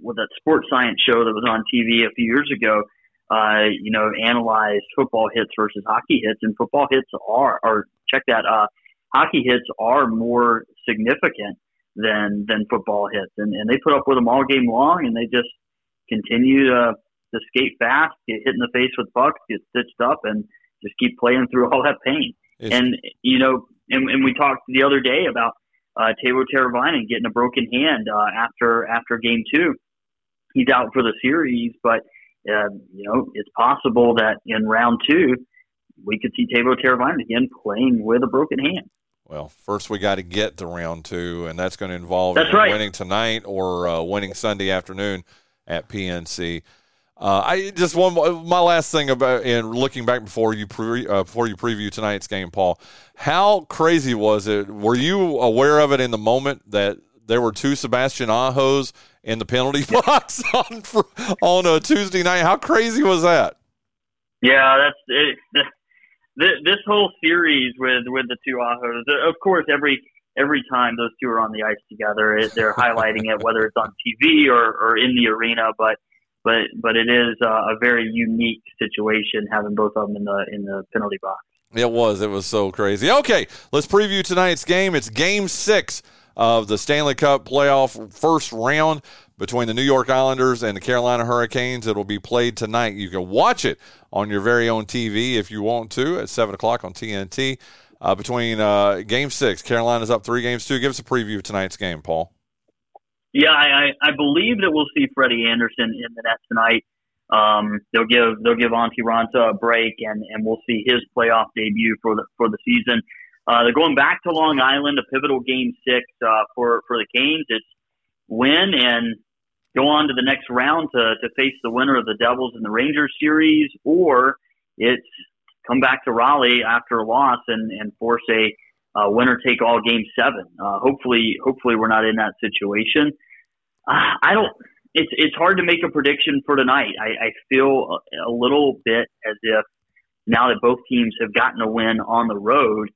with that sports science show that was on TV a few years ago. Uh, you know, analyzed football hits versus hockey hits, and football hits are, or check that, uh, hockey hits are more significant than than football hits, and, and they put up with them all game long, and they just continue to to skate fast, get hit in the face with pucks, get stitched up, and just keep playing through all that pain. It's, and you know, and, and we talked the other day about uh, Teuvo Teravainen getting a broken hand uh, after after game two. He's out for the series, but uh, you know it's possible that in round two we could see Teuvo Teravainen again playing with a broken hand. Well, first we got to get to round two, and that's going to involve right. winning tonight or uh, winning Sunday afternoon at PNC. Uh, I just one my last thing about and looking back before you pre, uh, before you preview tonight's game, Paul. How crazy was it? Were you aware of it in the moment that there were two Sebastian Ahos in the penalty box on on a Tuesday night. How crazy was that? Yeah, that's it. This whole series with with the two Ahos, uh, of course, every every time those two are on the ice together, they're highlighting it, whether it's on TV or, or in the arena. But but but it is a very unique situation having both of them in the in the penalty box. It was. It was so crazy. Okay, let's preview tonight's game. It's Game Six of the Stanley Cup playoff first round between the New York Islanders and the Carolina Hurricanes. It'll be played tonight. You can watch it on your very own TV if you want to at 7 o'clock on TNT. Uh, between uh, game six, Carolina's up three games two. Give us a preview of tonight's game, Paul. Yeah, I, I believe that we'll see Freddie Andersen in the net tonight. Um, they'll give they'll give Antti Raanta a break, and, and we'll see his playoff debut for the for the season. Uh, they're going back to Long Island, a pivotal game six uh, for for the Canes. It's win and go on to the next round to to face the winner of the Devils and the Rangers series, or it's come back to Raleigh after a loss and and force a uh, winner take all game seven. Uh, hopefully, hopefully we're not in that situation. Uh, I don't. It's it's hard to make a prediction for tonight. I, I feel a, a little bit as if now that both teams have gotten a win on the road,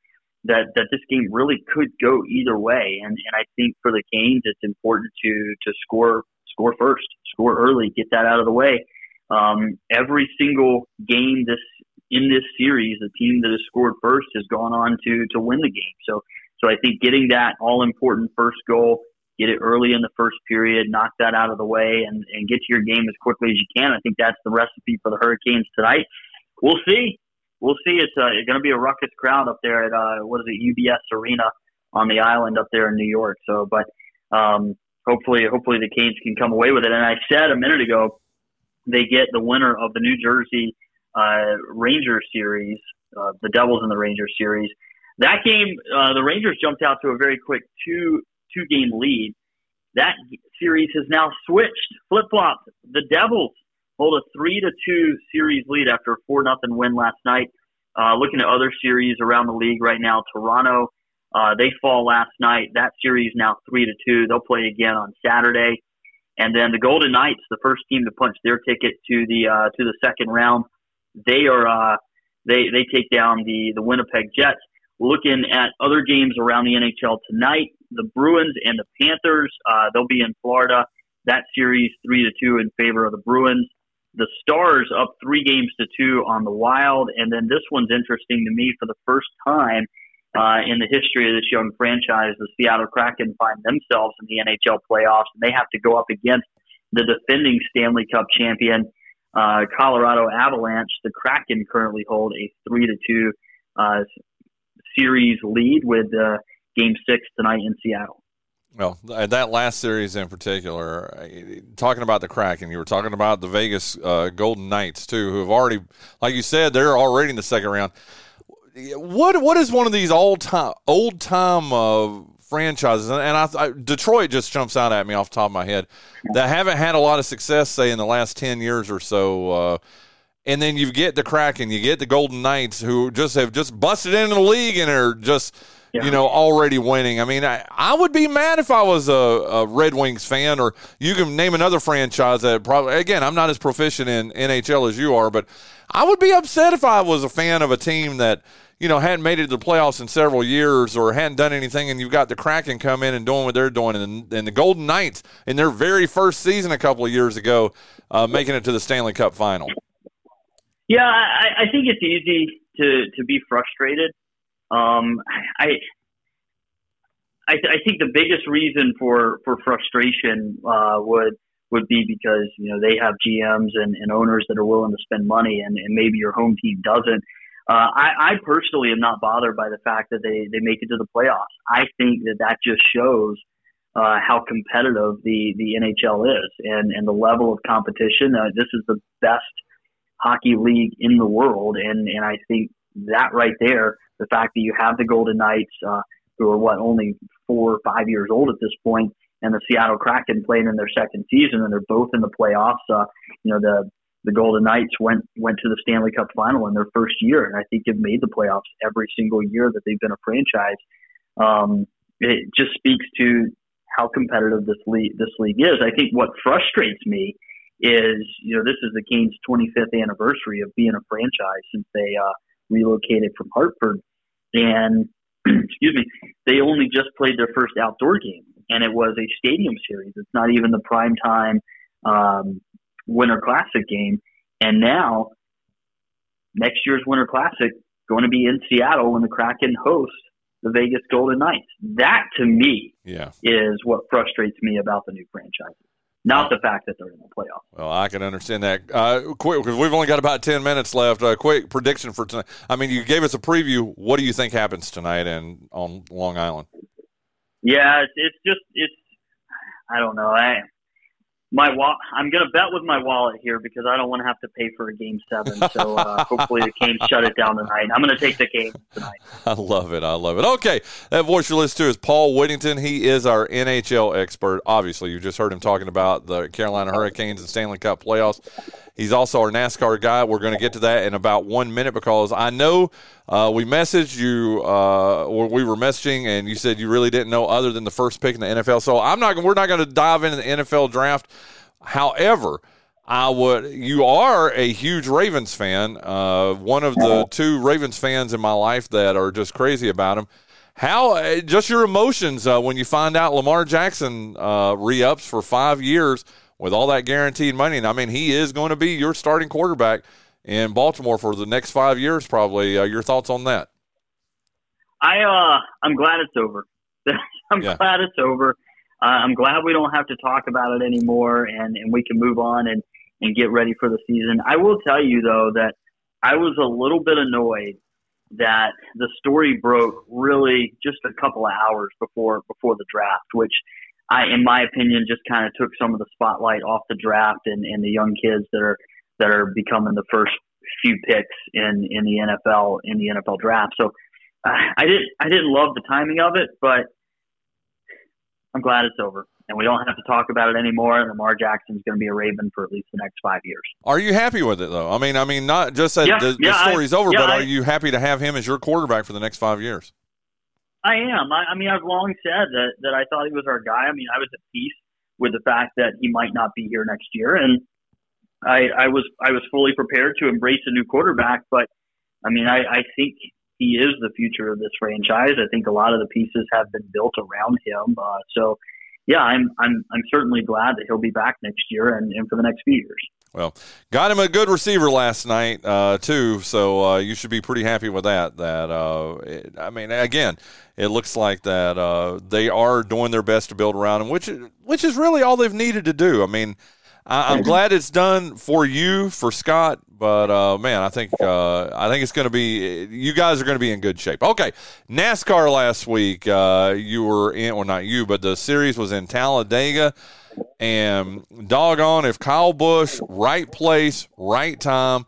that that this game really could go either way. And and I think for the Canes, it's important to to score score first, score early, get that out of the way. Um, every single game this in this series, the team that has scored first has gone on to to win the game. So so I think getting that all important first goal, get it early in the first period, knock that out of the way, and and get to your game as quickly as you can. I think that's the recipe for the Hurricanes tonight. We'll see we'll see. It's, uh, going to be a ruckus crowd up there at uh, what is it, UBS Arena on the island up there in New York. So, but um, hopefully, hopefully the Canes can come away with it. And I said a minute ago, they get the winner of the New Jersey uh, Rangers series, uh, the Devils in the Rangers series. That game, uh, the Rangers jumped out to a very quick two two game lead. That series has now switched, flip flopped. The Devils hold a three to two series lead after a four nothing win last night. Uh, looking at other series around the league right now, Toronto uh, they fall last night. That series now three to two. They'll play again on Saturday, and then the Golden Knights, the first team to punch their ticket to the uh, to the second round, they are uh, they they take down the the Winnipeg Jets. Looking at other games around the NHL tonight, the Bruins and the Panthers. Uh, they'll be in Florida. That series three to two in favor of the Bruins the Stars up three games to two on the Wild, and then this one's interesting to me for the first time uh, in the history of this young franchise. The Seattle Kraken find themselves in the NHL playoffs, and they have to go up against the defending Stanley Cup champion uh, Colorado Avalanche. The Kraken currently hold a three to two uh, series lead with uh, Game Six tonight in Seattle. Well, that last series in particular, talking about the Kraken, you were talking about the Vegas uh, Golden Knights too, who have already, like you said, they're already in the second round. What what is one of these old time old time uh, franchises? And I, I, Detroit just jumps out at me off the top of my head that haven't had a lot of success, say in the last ten years or so. Uh, and then you get the Kraken, you get the Golden Knights, who just have just busted into the league and are just yeah. you know, already winning. I mean, I, I would be mad if I was a, a, Red Wings fan, or you can name another franchise that probably, again, I'm not as proficient in NHL as you are, but I would be upset if I was a fan of a team that, you know, hadn't made it to the playoffs in several years or hadn't done anything, and you've got the Kraken come in and doing what they're doing, and, and the Golden Knights in their very first season a couple of years ago, uh, making it to the Stanley Cup final. Yeah, I, I think it's easy to to be frustrated um, I, I, I think the biggest reason for for frustration uh, would would be because you know they have GMs and, and owners that are willing to spend money, and, and maybe your home team doesn't. Uh, I, I personally am not bothered by the fact that they they make it to the playoffs. I think that that just shows uh, how competitive the the NHL is and and the level of competition. Uh, this is the best hockey league in the world, and and I think that right there the fact that you have the Golden Knights, uh, who are what only four or five years old at this point, and the Seattle Kraken playing in their second season, and they're both in the playoffs. Uh, you know, the the Golden Knights went went to the Stanley Cup final in their first year, and I think have made the playoffs every single year that they've been a franchise. Um, it just speaks to how competitive this league this league is. I think what frustrates me is you know this is the Canes' 25th anniversary of being a franchise since they uh, relocated from Hartford, and excuse me, they only just played their first outdoor game, and it was a stadium series. It's not even the prime time um, Winter Classic game, and now next year's Winter Classic going to be in Seattle when the Kraken host the Vegas Golden Knights. That to me yeah. is what frustrates me about the new franchises. Not the fact that they're in the playoffs. Well, I can understand that. Uh, quick, because we've only got about ten minutes left. A uh, quick prediction for tonight. I mean, you gave us a preview. What do you think happens tonight and on Long Island? Yeah, it's, it's just it's. I don't know. I my wa- I'm going to bet with my wallet here because I don't want to have to pay for a game seven. So uh, hopefully the Canes shut it down tonight. I'm going to take the game tonight. I love it. I love it. Okay, that voice you listen to is Paul Whittington. He is our NHL expert. Obviously, you just heard him talking about the Carolina Hurricanes and Stanley Cup playoffs. He's also our NASCAR guy. We're going to get to that in about one minute because I know uh, we messaged you, uh, or we were messaging, and you said you really didn't know other than the first pick in the NFL. So I'm not. We're not going to dive into the NFL draft. However, I would. You are a huge Ravens fan. Uh, one of the two Ravens fans in my life that are just crazy about him. How uh, just your emotions uh, when you find out Lamar Jackson uh, re-ups for five years with all that guaranteed money. And I mean, he is going to be your starting quarterback in Baltimore for the next five years, probably. Uh, your thoughts on that? I uh, I'm glad it's over. I'm yeah. glad it's over. Uh, I'm glad we don't have to talk about it anymore, and and we can move on and and get ready for the season. I will tell you though that I was a little bit annoyed that the story broke really just a couple of hours before before the draft, which I, in my opinion, just kind of took some of the spotlight off the draft and, and the young kids that are that are becoming the first few picks in in the NFL in the NFL draft. So uh, I didn't I didn't love the timing of it, but I'm glad it's over. And we don't have to talk about it anymore. And Lamar Jackson's going to be a Raven for at least the next five years. Are you happy with it though? I mean, I mean, not just that yeah, the, yeah, the story's I, over, yeah, but I, are you happy to have him as your quarterback for the next five years? I am. I, I mean, I've long said that that I thought he was our guy. I mean, I was at peace with the fact that he might not be here next year, and I, I was I was fully prepared to embrace a new quarterback. But I mean, I, I think he is the future of this franchise. I think a lot of the pieces have been built around him. Uh, so, yeah, I'm I'm I'm certainly glad that he'll be back next year and, and for the next few years. Well, got him a good receiver last night uh, too, so uh, you should be pretty happy with that. That uh, it, I mean, again, it looks like that uh, they are doing their best to build around him, which which is really all they've needed to do. I mean, I, am glad it's done for you, for Scott, but uh, man, I think uh, I think it's going to be you guys are going to be in good shape. Okay, NASCAR last week, you were in, well, not you, but the series was in Talladega. And doggone, if Kyle Busch, right place, right time,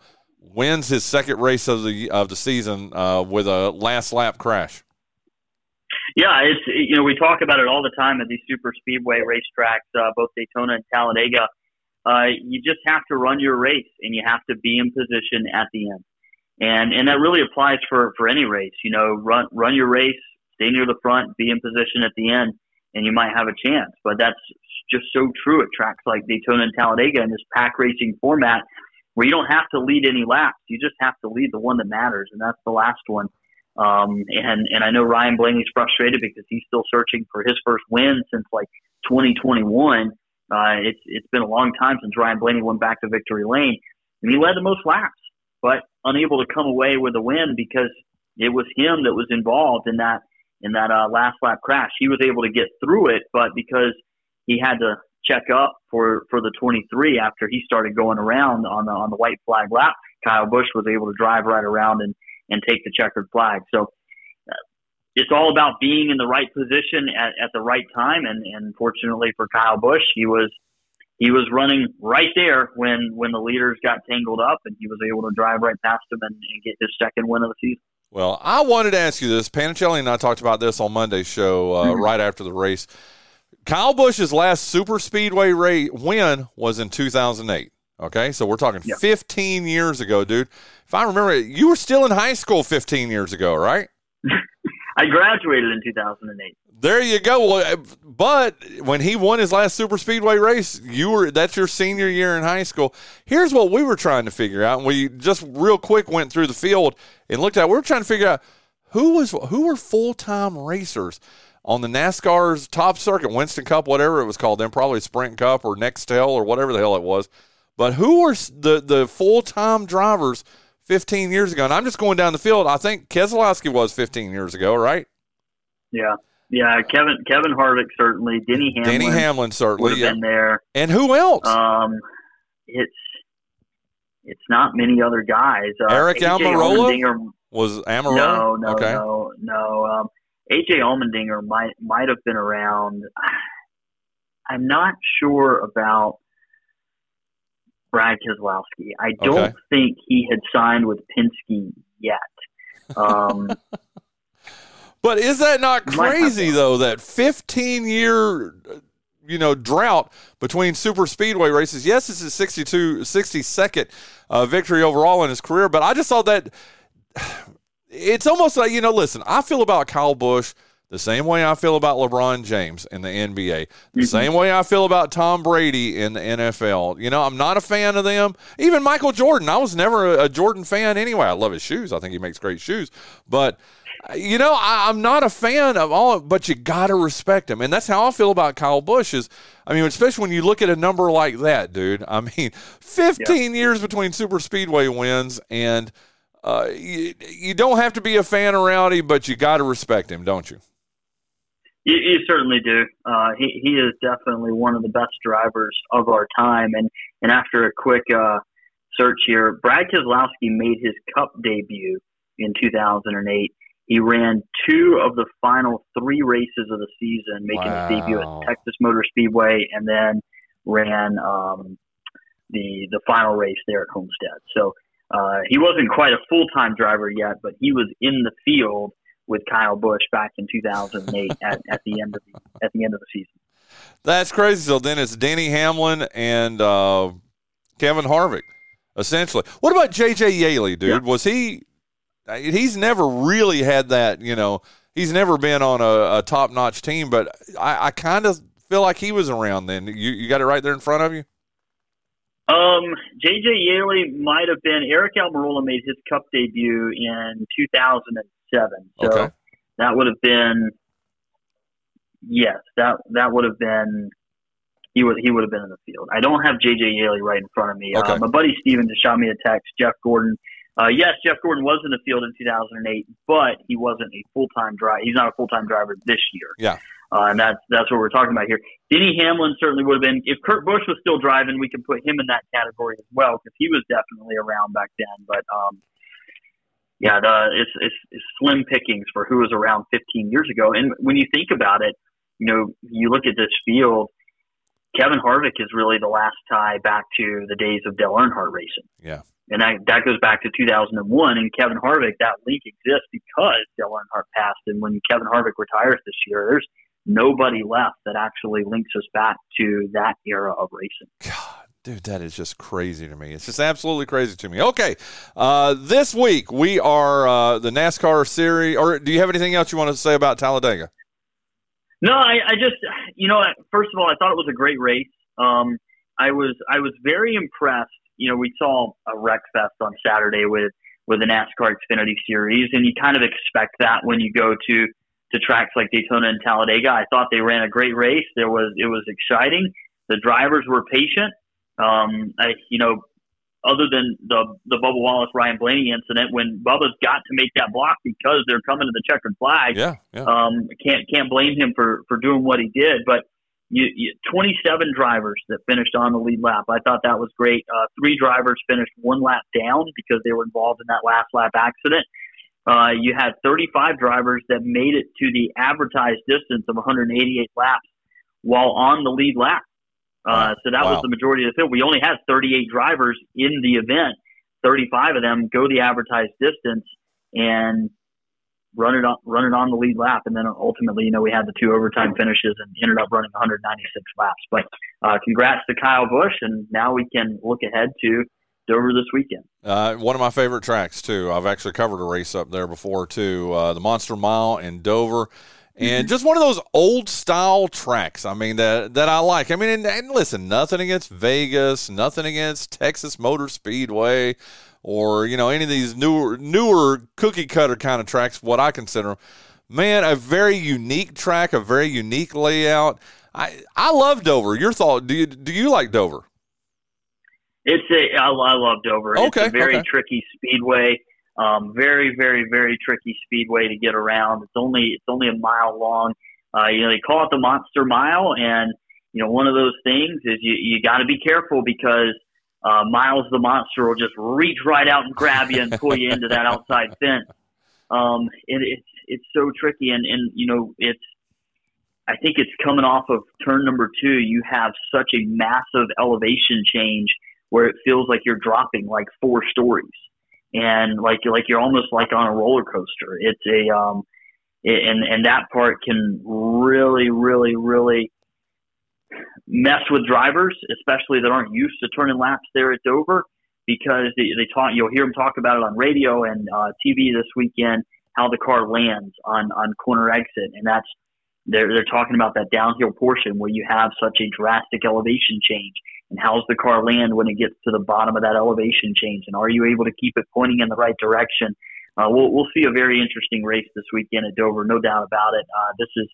wins his second race of the of the season uh, with a last lap crash. Yeah, it's you know we talk about it all the time at these super speedway racetracks, uh, both Daytona and Talladega. Uh, you just have to run your race, and you have to be in position at the end, and and that really applies for for any race. You know, run run your race, stay near the front, be in position at the end, and you might have a chance. But that's just so true at tracks like Daytona and Talladega in this pack racing format where you don't have to lead any laps. You just have to lead the one that matters, and that's the last one. Um, and and I know Ryan Blaney's frustrated because he's still searching for his first win since like 2021. Uh, it's it's been a long time since Ryan Blaney went back to victory lane, and he led the most laps, but unable to come away with a win because it was him that was involved in that in that uh, last lap crash. He was able to get through it, but because he had to check up for for the 23 after he started going around on the on the white flag lap. Kyle Busch was able to drive right around and and take the checkered flag. So uh, it's all about being in the right position at, at the right time. And and fortunately for Kyle Busch, he was he was running right there when when the leaders got tangled up, and he was able to drive right past them and, and get his second win of the season. Well, I wanted to ask you this. Panichelli and I talked about this on Monday's show uh, mm-hmm. right after the race. Kyle Busch's last super speedway race win was in 2008. Okay, so we're talking 15 years ago, dude. If I remember, you were still in high school 15 years ago, right? I graduated in 2008. There you go. Well, eh, but when he won his last super speedway race, you were that's your senior year in high school. Here's what we were trying to figure out. And we just real quick went through the field and looked at. We were trying to figure out who was who were full time racers on the NASCAR's top circuit, Winston Cup, whatever it was called then, probably Sprint Cup or Nextel or whatever the hell it was. But who were the the full time drivers 15 years ago? And I'm just going down the field. I think Keselowski was 15 years ago, right? Yeah. Yeah, Kevin Kevin Harvick certainly, Denny Hamlin, Denny Hamlin certainly yeah. been there, and who else? Um, it's it's not many other guys. Uh, Aric Almirola was Almirola. No, no, okay. no, no. Um, AJ Allmendinger might might have been around. I'm not sure about Brad Keselowski. I don't okay. think he had signed with Penske yet. Um, but is that not crazy though? That 15 year you know drought between super speedway races. Yes, this is 62 62nd uh, victory overall in his career, but I just thought that it's almost like you know. Listen, I feel about Kyle Busch the same way I feel about LeBron James in the NBA, the mm-hmm. same way I feel about Tom Brady in the NFL. You know, I'm not a fan of them. Even Michael Jordan, I was never a, Jordan fan anyway. I love his shoes. I think he makes great shoes, but you know, I, am not a fan of all, but you got to respect him. And that's how I feel about Kyle Busch is, I mean, especially when you look at a number like that, dude. I mean, 15 years between super speedway wins and, uh, you, you don't have to be a fan of Rowdy, but you got to respect him, don't you? You, you certainly do. Uh, he he is definitely one of the best drivers of our time. And and after a quick uh, search here, Brad Keselowski made his Cup debut in 2008. He ran two of the final three races of the season, making wow. his debut at Texas Motor Speedway, and then ran um, the the final race there at Homestead. So uh, he wasn't quite a full time driver yet, but he was in the field with Kyle Busch back in 2008 at, at the end of the, at the end of the season. That's crazy. So then it's Denny Hamlin and uh, Kevin Harvick, essentially. What about J.J. Yeley, dude? Yeah. Was he? He's never really had that. You know, he's never been on a, a top notch team, but I, I kind of feel like he was around then. You you got it right there in front of you. Um, J.J. Yeley might have been. Aric Almirola made his Cup debut in 2007. So okay. that would have been. Yes, that that would have been. He would he would have been in the field. I don't have J.J. Yeley right in front of me. Okay. Uh, my buddy Steven just shot me a text. Jeff Gordon. Uh, yes, Jeff Gordon was in the field in 2008, but he wasn't a full time driver. He's not a full time driver this year. Yeah. Uh, and that's that's what we're talking about here. Denny Hamlin certainly would have been. If Kurt Busch was still driving, we could put him in that category as well because he was definitely around back then. But um, yeah, the, it's, it's it's slim pickings for who was around 15 years ago. And when you think about it, you know, you look at this field. Kevin Harvick is really the last tie back to the days of Dale Earnhardt racing. Yeah. And that, that goes back to 2001. And Kevin Harvick, that link exists because Dale Earnhardt passed. And when Kevin Harvick retires this year, there's nobody left that actually links us back to that era of racing. God, dude, that is just crazy to me. It's just absolutely crazy to me. Okay, uh, this week we are uh, the NASCAR series. Or do you have anything else you want to say about Talladega? No, I, I just, you know, first of all, I thought it was a great race. Um, I was, I was very impressed. You know, we saw a wreck fest on Saturday with with the NASCAR Xfinity Series, and you kind of expect that when you go to to tracks like Daytona and Talladega. I thought they ran a great race. There was it was exciting. The drivers were patient. Um, I, you know, other than the the Bubba Wallace Ryan Blaney incident, when Bubba's got to make that block because they're coming to the checkered flag. Yeah, yeah. Um, can't can't blame him for for doing what he did. But you, you, 27 drivers that finished on the lead lap. I thought that was great. Uh, three drivers finished one lap down because they were involved in that last lap accident. Uh, you had 35 drivers that made it to the advertised distance of 188 laps while on the lead lap. Uh, so that wow. was the majority of the field. We only had 38 drivers in the event. 35 of them go the advertised distance and run it on, run it on the lead lap. And then ultimately, you know, we had the two overtime finishes and ended up running 196 laps. But uh, congrats to Kyle Busch, and now we can look ahead to Dover this weekend. Uh, one of my favorite tracks too. I've actually covered a race up there before too. Uh, the Monster Mile in Dover, and just one of those old style tracks. I mean that that I like. I mean, and, and, listen, nothing against Vegas, nothing against Texas Motor Speedway, or you know any of these newer newer cookie cutter kind of tracks. What I consider, man, a very unique track, a very unique layout. I I love Dover. Your thought? Do you do you like Dover? It's a I, I love Dover. Okay, it's a very okay. tricky speedway. Um, very, very, very tricky speedway to get around. It's only it's only a mile long. Uh, you know, they call it the Monster Mile, and you know, one of those things is you you got to be careful because uh, Miles the Monster will just reach right out and grab you and pull you into that outside fence. Um, it, it's it's so tricky, and and you know, it's I think it's coming off of turn number two. You have such a massive elevation change where it feels like you're dropping like four stories and like like you're almost like on a roller coaster. It's a um, it, and and that part can really, really, really mess with drivers, especially that aren't used to turning laps there at Dover, because they, they talk. You'll hear them talk about it on radio and uh, TV this weekend how the car lands on on corner exit, and that's they're they're talking about that downhill portion where you have such a drastic elevation change and how's the car land when it gets to the bottom of that elevation change, and are you able to keep it pointing in the right direction? Uh, we'll we'll see a very interesting race this weekend at Dover, no doubt about it. Uh, this is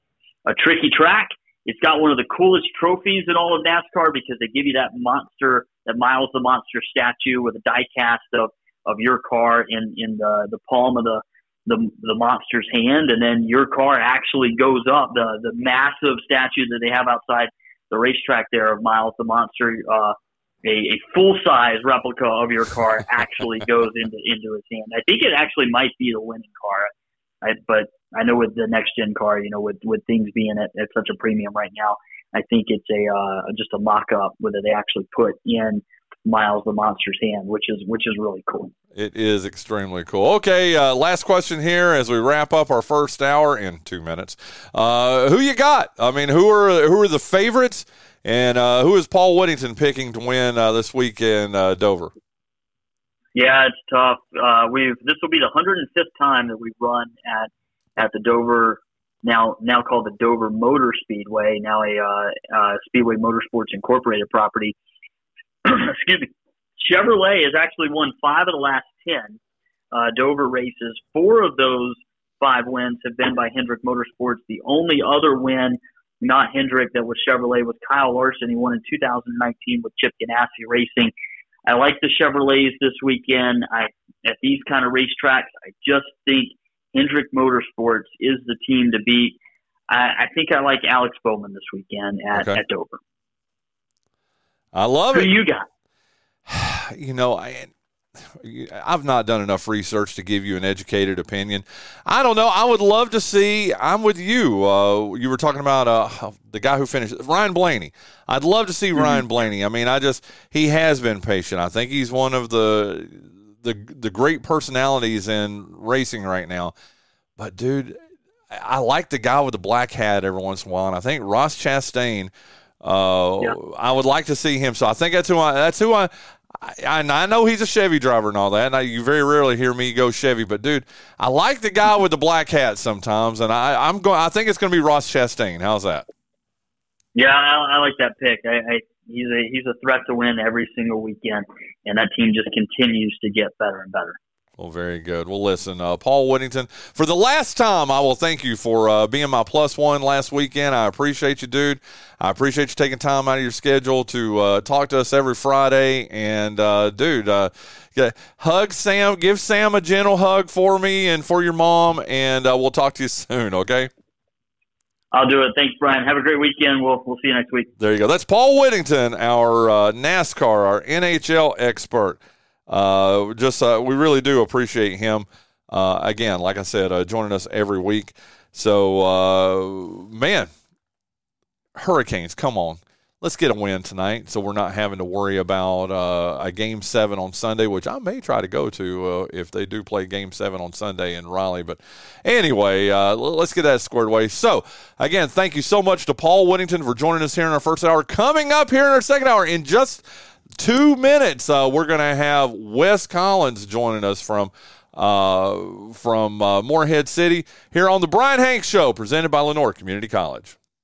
a tricky track. It's got one of the coolest trophies in all of NASCAR because they give you that monster, that Miles the Monster statue with a die cast of, of your car in, in the, the palm of the, the the monster's hand, and then your car actually goes up. The the massive statue that they have outside the racetrack there of Miles the Monster, uh, a, a full size replica of your car actually goes into into his hand. I think it actually might be the winning car, I, but I know with the next gen car, you know, with with things being at, at such a premium right now, I think it's a uh, just a mock up whether they actually put in Miles the Monster's hand, which is which is really cool. It is extremely cool. Okay, uh, last question here as we wrap up our first hour in two minutes. Uh, who you got? I mean, who are who are the favorites, and uh, who is Paul Whittington picking to win uh, this week in uh, Dover? Yeah, it's tough. Uh, we've this will be the 105th time that we've run at at the Dover now now called the Dover Motor Speedway, now a Speedway Motorsports Incorporated property. Excuse me Chevrolet has actually won five of the last 10 uh, Dover races. Four of those five wins have been by Hendrick Motorsports. The only other win, not Hendrick, that was Chevrolet was Kyle Larson. He won in 2019 with Chip Ganassi Racing. I like the Chevrolets this weekend. I at these kind of racetracks, I just think Hendrick Motorsports is the team to beat. I, I think I like Alex Bowman this weekend at, Okay. at Dover. I love Who it. you got? you know, I, I've not done enough research to give you an educated opinion. I don't know. I would love to see. I'm with you. Uh, you were talking about uh, the guy who finished Ryan Blaney. I'd love to see Ryan Blaney. I mean, I just he has been patient. I think he's one of the the the great personalities in racing right now. But dude, I like the guy with the black hat every once in a while, and I think Ross Chastain. Uh, Yeah. I would like to see him. So I think that's who I. That's who I. I, I know he's a Chevy driver and all that. And I, you very rarely hear me go Chevy, but dude, I like the guy with the black hat sometimes, and I, I'm going. I think it's going to be Ross Chastain. How's that? Yeah, I, I like that pick. I, I, he's a he's a threat to win every single weekend, and that team just continues to get better and better. Well, very good. Well, listen, uh, Paul Whittington, for the last time, I will thank you for uh, being my plus one last weekend. I appreciate you, dude. I appreciate you taking time out of your schedule to uh, talk to us every Friday. And, uh, dude, uh, hug Sam, give Sam a gentle hug for me and for your mom, and uh, we'll talk to you soon, okay? I'll do it. Thanks, Brian. Have a great weekend. We'll we'll see you next week. There you go. That's Paul Whittington, our uh, NASCAR, our NHL expert. Uh, just uh, we really do appreciate him. Uh, again, like I said, uh, joining us every week. So, uh, man, Hurricanes, come on. Let's get a win tonight so we're not having to worry about uh, a game seven on Sunday, which I may try to go to if they do play game seven on Sunday in Raleigh. But anyway, let's get that squared away. So, again, thank you so much to Paul Whittington for joining us here in our first hour. Coming up here in our second hour in just two minutes, uh, we're going to have Wes Collins joining us from uh, from uh, Morehead City here on the Brian Hanks Show, presented by Lenoir Community College.